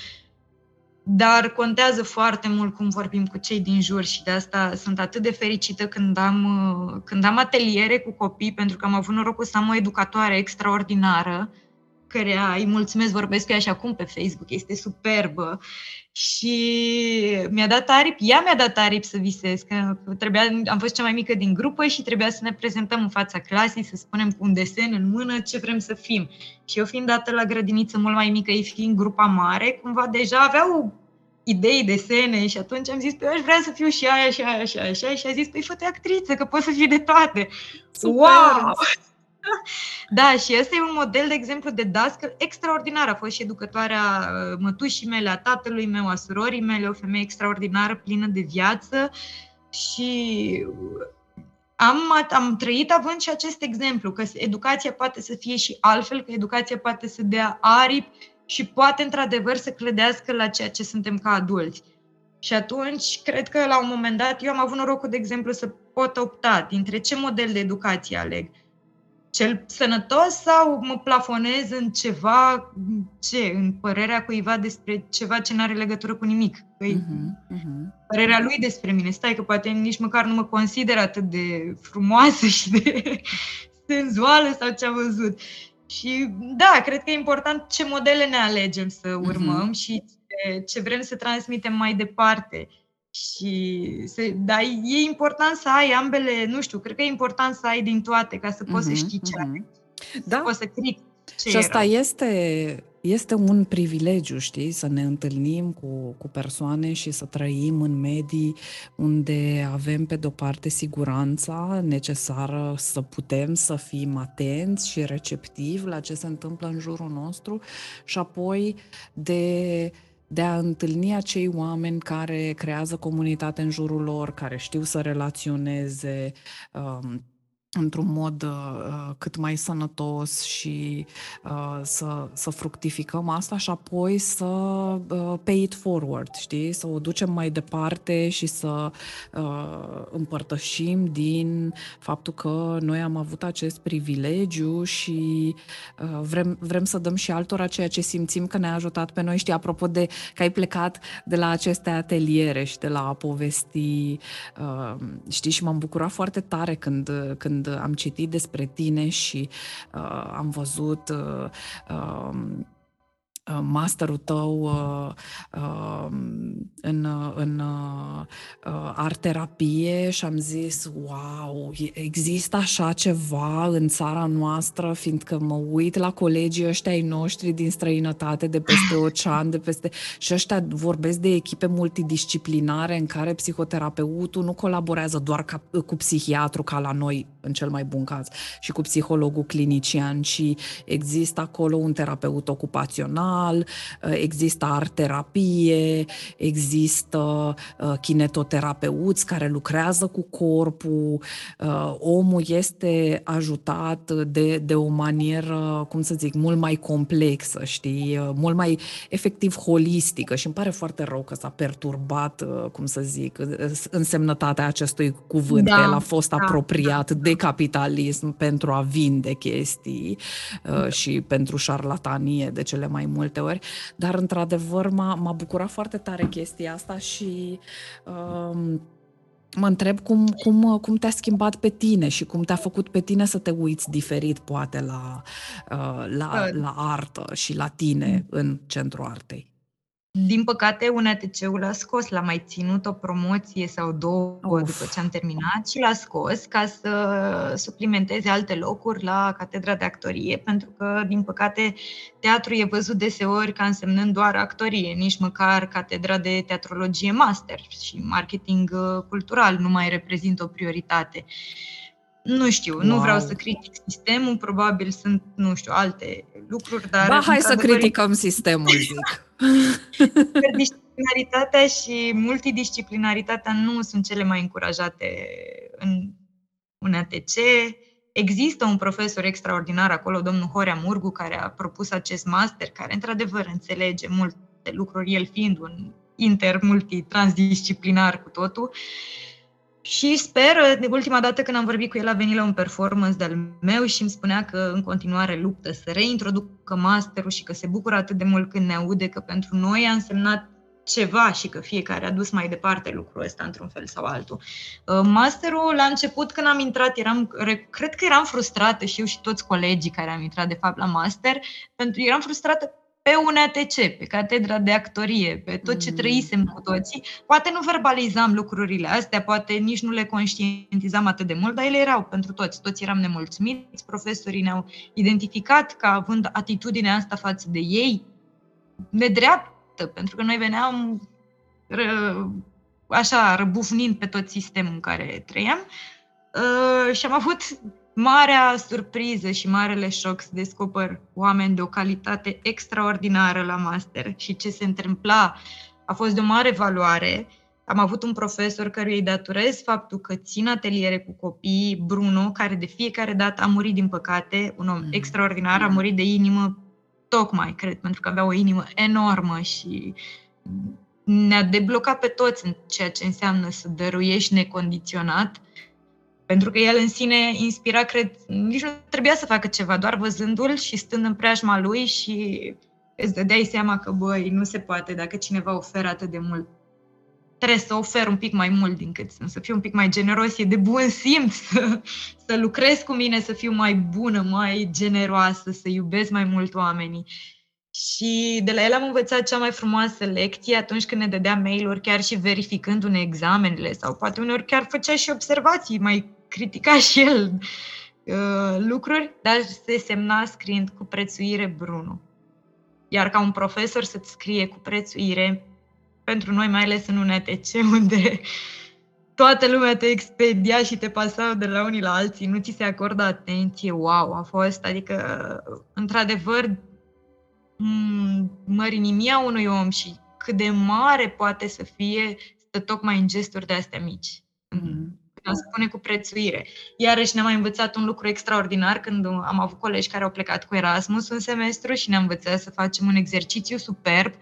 dar contează foarte mult cum vorbim cu cei din jur și de asta sunt atât de fericită când am, uh, când am ateliere cu copii, pentru că am avut norocul să am o educatoare extraordinară, care îi mulțumesc, vorbesc cu ea și acum pe Facebook, este superbă și mi-a dat aripi, ea mi-a dat aripi să visez, că trebuia, am fost cea mai mică din grupă și trebuia să ne prezentăm în fața clasei, să spunem cu un desen în mână ce vrem să fim. Și eu fiind dată la grădiniță mult mai mică, ei fiind grupa mare, cumva deja aveau idei, desene și atunci am zis, păi eu aș vrea să fiu și aia, și aia, și aia, și aia și a zis, păi fă actriță, că poți să fii de toate. Super. Wow! Da, și ăsta e un model, de exemplu, de dascăl extraordinar. A fost și educătoarea uh, mătușii mele, a tatălui meu, a surorii mele, o femeie extraordinară, plină de viață și am, am trăit având și acest exemplu, că educația poate să fie și altfel, că educația poate să dea aripi și poate într-adevăr să clădească la ceea ce suntem ca adulți. Și atunci, cred că la un moment dat, eu am avut norocul, de exemplu, să pot opta dintre ce model de educație aleg cel sănătos sau mă plafonez în ceva, ce, în părerea cuiva despre ceva ce nu are legătură cu nimic. Păi, uh-huh, uh-huh. Părerea lui despre mine. Stai că poate nici măcar nu mă consider atât de frumoasă și de senzuală sau ce a văzut. Și da, cred că e important ce modele ne alegem să urmăm uh-huh. și ce, ce vrem să transmitem mai departe. Și se, dar e important să ai ambele, nu știu, cred că e important să ai din toate ca să poți uh-huh, să mhm, știi ce uh-huh. ai. Da. Să poți să critic ce Și asta este, este un privilegiu, știi, să ne întâlnim cu, cu persoane și să trăim în medii unde avem, pe de-o parte, siguranța necesară să putem să fim atenți și receptivi la ce se întâmplă în jurul nostru și apoi de de a întâlni acei oameni care creează comunitate în jurul lor, care știu să relaționeze, um, într-un mod uh, uh, cât mai sănătos și uh, să, să fructificăm asta și apoi să uh, pay it forward, știi? Să o ducem mai departe și să uh, împărtășim din faptul că noi am avut acest privilegiu și uh, vrem, vrem să dăm și altora ceea ce simțim că ne-a ajutat pe noi. Știi, apropo de că ai plecat de la aceste ateliere și de la a povesti, uh, știi, și m-am bucurat foarte tare când, când când am citit despre tine și uh, am văzut uh, uh, Uh, masterul tău uh, uh, în, în art-terapie și am zis, wow, există așa ceva în țara noastră, fiindcă mă uit la colegii ăștia ai noștri din străinătate, de peste ocean, de peste... și ăștia vorbesc de echipe multidisciplinare în care psihoterapeutul nu colaborează doar ca, cu psihiatru ca la noi, în cel mai bun caz, și cu psihologul clinician, ci există acolo un terapeut ocupațional, emoțional, uh, există art-terapie, există uh, kinetoterapeuți care lucrează cu corpul, uh, omul este ajutat de, de o manieră, cum să zic, mult mai complexă, știi, mult mai efectiv holistică. Și îmi pare foarte rău că s-a perturbat, cum să zic, însemnătatea acestui cuvânt, da, că el a fost da, apropiat da. de capitalism pentru a vinde chestii uh, și pentru șarlatanie de cele mai multe multe ori, dar într-adevăr m-a, m-a bucurat foarte tare chestia asta și um, mă întreb cum, cum, cum te-a schimbat pe tine și cum te-a făcut pe tine să te uiți diferit, poate, la, uh, la, la artă și la tine în centrul artei. Din păcate, UNATC-ul l-a scos, l-a mai ținut o promoție sau două Uf. după ce am terminat și l-a scos ca să suplimenteze alte locuri la catedra de actorie, pentru că, din păcate, teatru e văzut deseori ca însemnând doar actorie, nici măcar catedra de teatrologie master și marketing uh, cultural nu mai reprezintă o prioritate. Nu știu, wow. nu vreau să critic sistemul, probabil sunt, nu știu, alte lucruri, dar... Ba, hai să criticăm sistemul, zic. Interdisciplinaritatea și multidisciplinaritatea nu sunt cele mai încurajate în un ATC. Există un profesor extraordinar acolo, domnul Horea Murgu, care a propus acest master, care într-adevăr înțelege multe lucruri, el fiind un inter-multi-transdisciplinar cu totul. Și sper, de ultima dată când am vorbit cu el, a venit la un performance de-al meu și îmi spunea că în continuare luptă să reintroducă masterul și că se bucură atât de mult când ne aude că pentru noi a însemnat ceva și că fiecare a dus mai departe lucrul ăsta într-un fel sau altul. Uh, masterul, la început, când am intrat, eram, cred că eram frustrată și eu și toți colegii care am intrat, de fapt, la master, pentru că eram frustrată pe un ATC, pe catedra de actorie, pe tot ce mm. trăisem cu toții. Poate nu verbalizam lucrurile astea, poate nici nu le conștientizam atât de mult, dar ele erau pentru toți. Toți eram nemulțumiți, profesorii ne-au identificat ca având atitudinea asta față de ei, nedreaptă, pentru că noi veneam ră, așa, răbufnind pe tot sistemul în care trăiam uh, și am avut marea surpriză și marele șoc să descoper oameni de o calitate extraordinară la master și ce se întâmpla a fost de o mare valoare. Am avut un profesor căruia îi datorez faptul că țin ateliere cu copii, Bruno, care de fiecare dată a murit din păcate, un om mm. extraordinar, a mm. murit de inimă tocmai, cred, pentru că avea o inimă enormă și ne-a deblocat pe toți în ceea ce înseamnă să dăruiești necondiționat pentru că el în sine inspira, cred, nici nu trebuia să facă ceva, doar văzându-l și stând în preajma lui și îți dădeai seama că, băi, nu se poate dacă cineva oferă atât de mult. Trebuie să ofer un pic mai mult din cât sunt, să fiu un pic mai generos, e de bun simț să, să lucrez cu mine, să fiu mai bună, mai generoasă, să iubesc mai mult oamenii. Și de la el am învățat cea mai frumoasă lecție atunci când ne dădea mail-uri, chiar și verificându-ne examenele sau poate uneori chiar făcea și observații, mai critica și el uh, lucruri, dar se semna scriind cu prețuire Bruno. Iar ca un profesor să-ți scrie cu prețuire, pentru noi mai ales în UNTC, unde toată lumea te expedia și te pasau de la unii la alții, nu ți se acordă atenție, wow, a fost, adică, într-adevăr, mărinimia unui om și cât de mare poate să fie, stă tocmai în gesturi de astea mici. Mm. A spune cu prețuire. Iarăși ne-a mai învățat un lucru extraordinar când am avut colegi care au plecat cu Erasmus un semestru și ne-a învățat să facem un exercițiu superb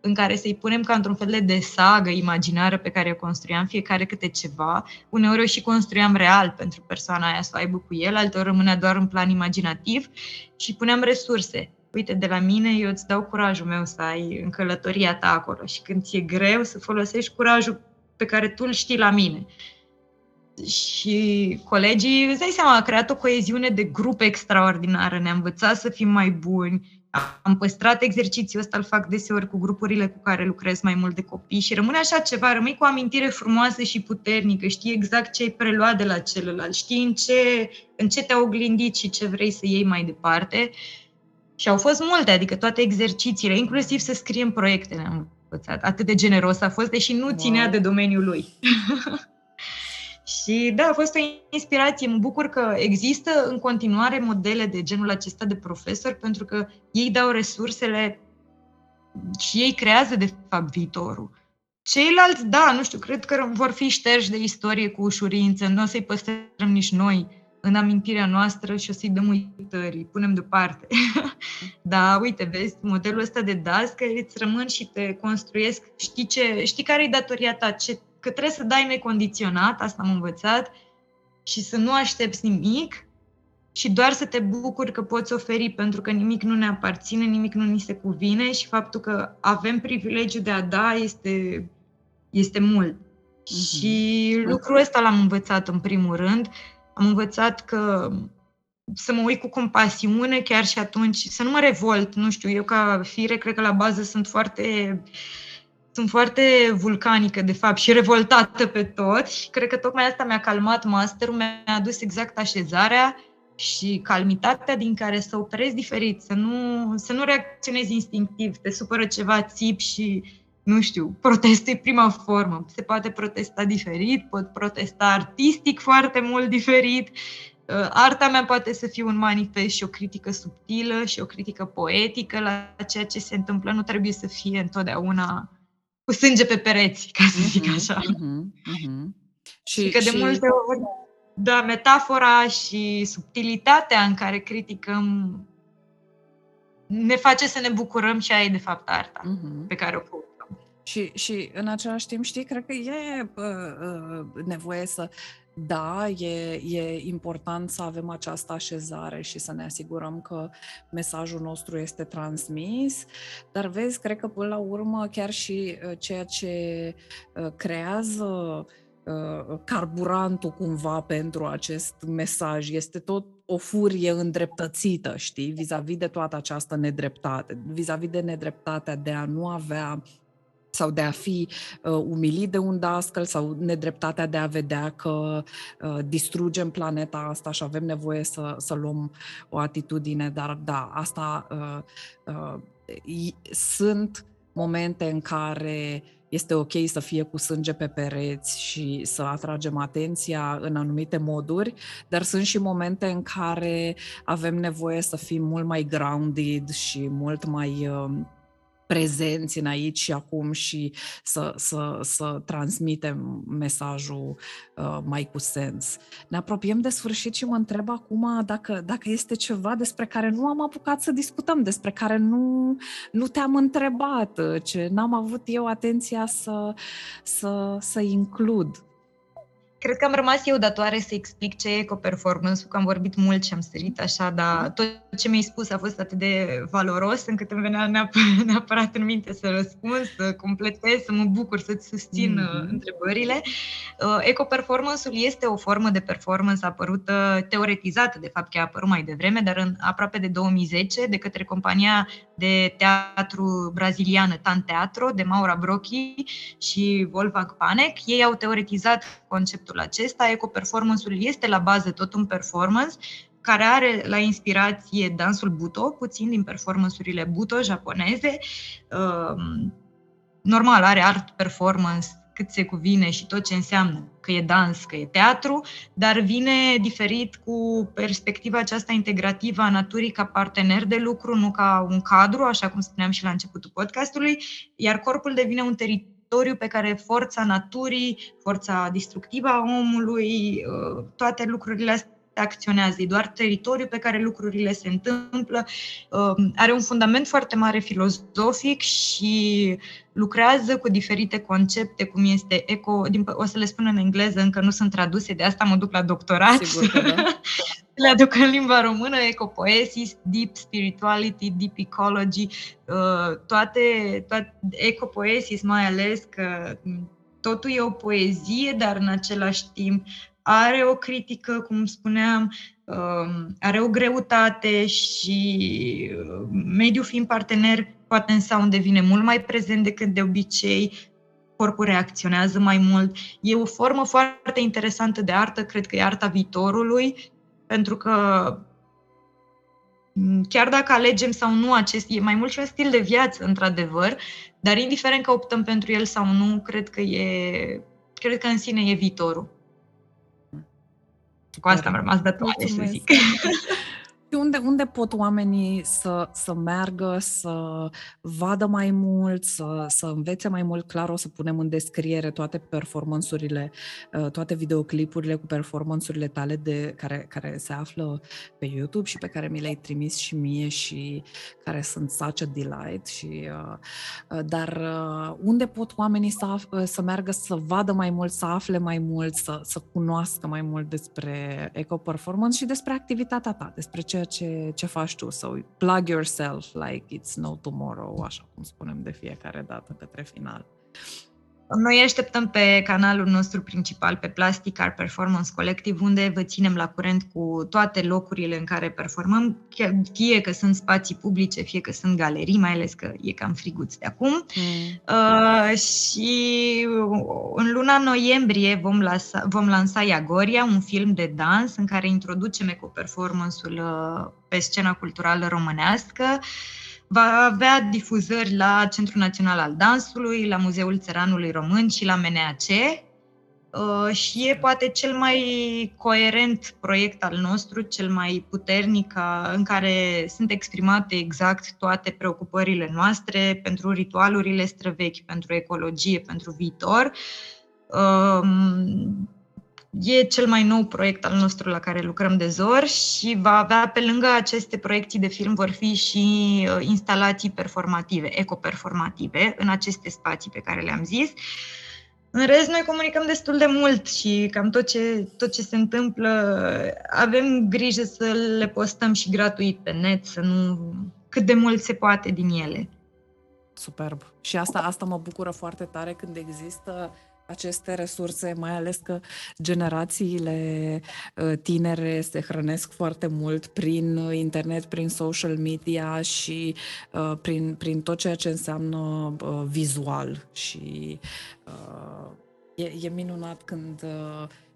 în care să-i punem ca într-un fel de sagă imaginară pe care o construiam fiecare câte ceva. Uneori o și construiam real pentru persoana aia să o aibă cu el, alteori rămânea doar în plan imaginativ și puneam resurse uite, de la mine eu îți dau curajul meu să ai în călătoria ta acolo și când ți-e greu să folosești curajul pe care tu îl știi la mine. Și colegii, îți dai seama, a creat o coeziune de grup extraordinară, ne-a învățat să fim mai buni, am păstrat exercițiul ăsta, îl fac deseori cu grupurile cu care lucrez mai mult de copii și rămâne așa ceva, rămâi cu o amintire frumoasă și puternică, știi exact ce ai preluat de la celălalt, știi în ce, în ce te-a oglindit și ce vrei să iei mai departe. Și au fost multe, adică toate exercițiile, inclusiv să scriem proiecte ne-am învățat. Atât de generos a fost, deși nu wow. ținea de domeniul lui. și da, a fost o inspirație. Mă bucur că există în continuare modele de genul acesta de profesori, pentru că ei dau resursele și ei creează, de fapt, viitorul. Ceilalți, da, nu știu, cred că vor fi șterși de istorie cu ușurință, nu o să-i păstrăm nici noi în amintirea noastră și o să-i dăm uitării, punem deoparte. da, uite, vezi, modelul ăsta de DAS, că îți rămân și te construiesc, știi, ce, știi care e datoria ta, ce, că trebuie să dai necondiționat, asta am învățat, și să nu aștepți nimic și doar să te bucuri că poți oferi, pentru că nimic nu ne aparține, nimic nu ni se cuvine și faptul că avem privilegiul de a da este, este mult. Mm-hmm. Și lucrul ăsta l-am învățat în primul rând am învățat că să mă uit cu compasiune chiar și atunci, să nu mă revolt, nu știu, eu ca fire cred că la bază sunt foarte sunt foarte vulcanică, de fapt, și revoltată pe tot și cred că tocmai asta mi-a calmat masterul, mi-a adus exact așezarea și calmitatea din care să operezi diferit, să nu, să nu reacționezi instinctiv, te supără ceva, țip și nu știu, protestul e prima formă. Se poate protesta diferit, pot protesta artistic foarte mult diferit. uh, arta mea poate să fie un manifest și o critică subtilă și o critică poetică la ceea ce se întâmplă. Nu trebuie să fie întotdeauna cu sânge pe pereți, ca să zic mhm, așa. Uh-huh, uh-huh. Și, și că de și... multe ori, da, metafora și subtilitatea în care criticăm ne face să ne bucurăm și aia e de fapt arta uh-huh. pe care o căutăm. Și, și în același timp, știi, cred că e uh, uh, nevoie să da, e, e important să avem această așezare și să ne asigurăm că mesajul nostru este transmis, dar vezi, cred că până la urmă chiar și uh, ceea ce uh, creează uh, carburantul cumva pentru acest mesaj este tot o furie îndreptățită, știi, vis-a-vis de toată această nedreptate, vis-a-vis de nedreptatea de a nu avea sau de a fi uh, umilit de un dascăl sau nedreptatea de a vedea că uh, distrugem planeta asta și avem nevoie să, să luăm o atitudine, dar da, asta uh, uh, sunt momente în care este ok să fie cu sânge pe pereți și să atragem atenția în anumite moduri, dar sunt și momente în care avem nevoie să fim mult mai grounded și mult mai uh, prezenți în aici și acum și să, să, să transmitem mesajul uh, mai cu sens. Ne apropiem de sfârșit și mă întreb acum dacă, dacă este ceva despre care nu am apucat să discutăm, despre care nu, nu te-am întrebat, ce n-am avut eu atenția să, să, să includ. Cred că am rămas eu datoare să explic ce e eco-performance, că am vorbit mult și am sărit așa, dar tot ce mi-ai spus a fost atât de valoros încât îmi venea neapărat, neapărat în minte să răspund, să completez, să mă bucur, să-ți susțin mm-hmm. întrebările. Uh, eco-performance-ul este o formă de performance apărută, teoretizată, de fapt, că a apărut mai devreme, dar în aproape de 2010, de către compania de teatru braziliană Tan Teatro, de Maura Brocchi și Wolfgang Panek. Ei au teoretizat conceptul acesta. Eco-performance-ul este la bază tot un performance care are la inspirație dansul Buto, puțin din performansurile Buto japoneze. Um, normal, are art performance cât se cuvine și tot ce înseamnă, că e dans, că e teatru, dar vine diferit cu perspectiva aceasta integrativă a naturii ca partener de lucru, nu ca un cadru, așa cum spuneam și la începutul podcastului, iar corpul devine un teritoriu pe care forța naturii, forța distructivă a omului, uh, toate lucrurile astea acționează, e doar teritoriu pe care lucrurile se întâmplă, um, are un fundament foarte mare filozofic și lucrează cu diferite concepte, cum este eco, din, o să le spun în engleză, încă nu sunt traduse, de asta mă duc la doctorat. Sigur că da. le aduc în limba română, ecopoesis, deep spirituality, deep ecology, uh, toate, toate ecopoesis mai ales că totul e o poezie, dar în același timp are o critică, cum spuneam, um, are o greutate și uh, mediul fiind partener, poate în sound devine mult mai prezent decât de obicei, corpul reacționează mai mult. E o formă foarte interesantă de artă, cred că e arta viitorului, pentru că mm, chiar dacă alegem sau nu acest, e mai mult și un stil de viață, într-adevăr, dar indiferent că optăm pentru el sau nu, cred că e, cred că în sine e viitorul. Cu asta am rămas de toate, să zic. Și unde, unde pot oamenii să, să meargă, să vadă mai mult, să, să învețe mai mult? Clar, o să punem în descriere toate performansurile, uh, toate videoclipurile cu performansurile tale de, care, care se află pe YouTube și pe care mi le-ai trimis și mie și care sunt such a delight. Și, uh, uh, dar unde pot oamenii să, să meargă să vadă mai mult, să afle mai mult, să, să cunoască mai mult despre eco-performance și despre activitatea ta, despre ce ceea ce, ce faci tu. So plug yourself like it's no tomorrow, așa cum spunem de fiecare dată către final. Noi așteptăm pe canalul nostru principal, pe Plastic Art Performance Collective, unde vă ținem la curent cu toate locurile în care performăm, fie că sunt spații publice, fie că sunt galerii, mai ales că e cam friguț de acum. Mm. Uh, și în luna noiembrie vom, lasa, vom lansa Iagoria, un film de dans în care introducem eco-performance-ul uh, pe scena culturală românească. Uh, va avea difuzări la Centrul Național al Dansului, la Muzeul Țăranului Român și la MNAC. Uh, și e poate cel mai coerent proiect al nostru, cel mai puternic, în care sunt exprimate exact toate preocupările noastre pentru ritualurile străvechi, pentru ecologie, pentru viitor. Um, e cel mai nou proiect al nostru la care lucrăm de zor și va avea pe lângă aceste proiecții de film vor fi și uh, instalații performative, ecoperformative în aceste spații pe care le-am zis. În rest, noi comunicăm destul de mult și cam tot ce, tot ce se întâmplă avem grijă să le postăm și gratuit pe net, să nu cât de mult se poate din ele. Superb. Și asta, asta mă bucură foarte tare când există aceste resurse, mai ales că generațiile uh, tinere se hrănesc foarte mult prin internet, prin social media și uh, prin, prin tot ceea ce înseamnă uh, vizual. Și e, e minunat când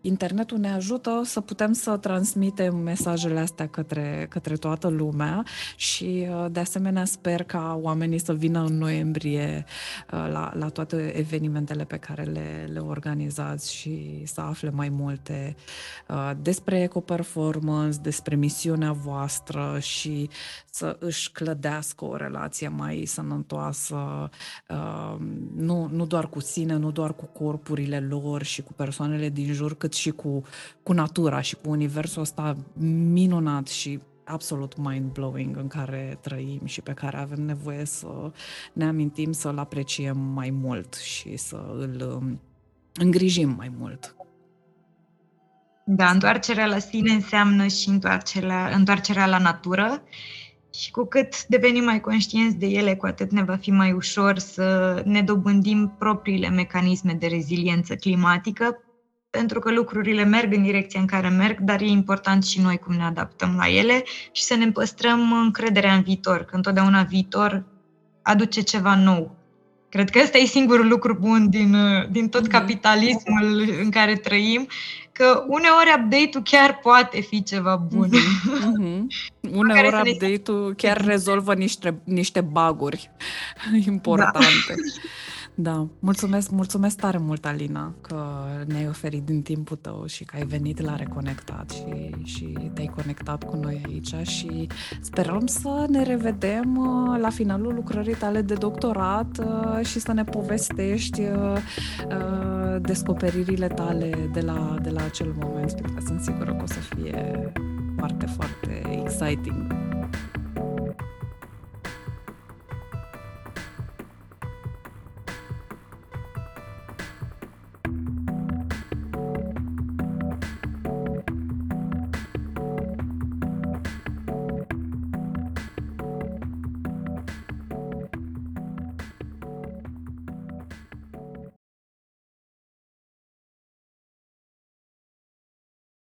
internetul ne ajută să putem să transmitem mesajele astea către, către toată lumea și uh, de asemenea sper ca oamenii să vină în noiembrie uh, la, la toate evenimentele pe care le, le organizați și să afle mai multe uh, despre eco-performance, despre misiunea voastră și să își clădească o relație mai sănătoasă, nu, nu doar cu sine, nu doar cu corpurile lor și cu persoanele din jur, cât și cu, cu natura și cu universul ăsta minunat și absolut mind-blowing în care trăim și pe care avem nevoie să ne amintim să-l apreciem mai mult și să îl um, îngrijim mai mult. Da, întoarcerea la sine înseamnă și întoarcerea, întoarcerea la natură și cu cât devenim mai conștienți de ele, cu atât ne va fi mai ușor să ne dobândim propriile mecanisme de reziliență climatică pentru că lucrurile merg în direcția în care merg, dar e important și noi cum ne adaptăm la ele și să ne păstrăm încrederea în viitor, că întotdeauna viitor aduce ceva nou. Cred că ăsta e singurul lucru bun din, din tot mhm. capitalismul în care trăim, că uneori update-ul chiar poate fi ceva bun. Mm-hmm. Uneori update-ul chiar rezolvă niște, niște baguri importante. Da. Da, mulțumesc, mulțumesc tare mult, Alina, că ne-ai oferit din timpul tău și că ai venit la Reconectat și, și te-ai conectat cu noi aici și sperăm să ne revedem uh, la finalul lucrării tale de doctorat uh, și să ne povestești uh, descoperirile tale de la, de la acel moment, pentru că sunt sigură că o să fie foarte, foarte exciting.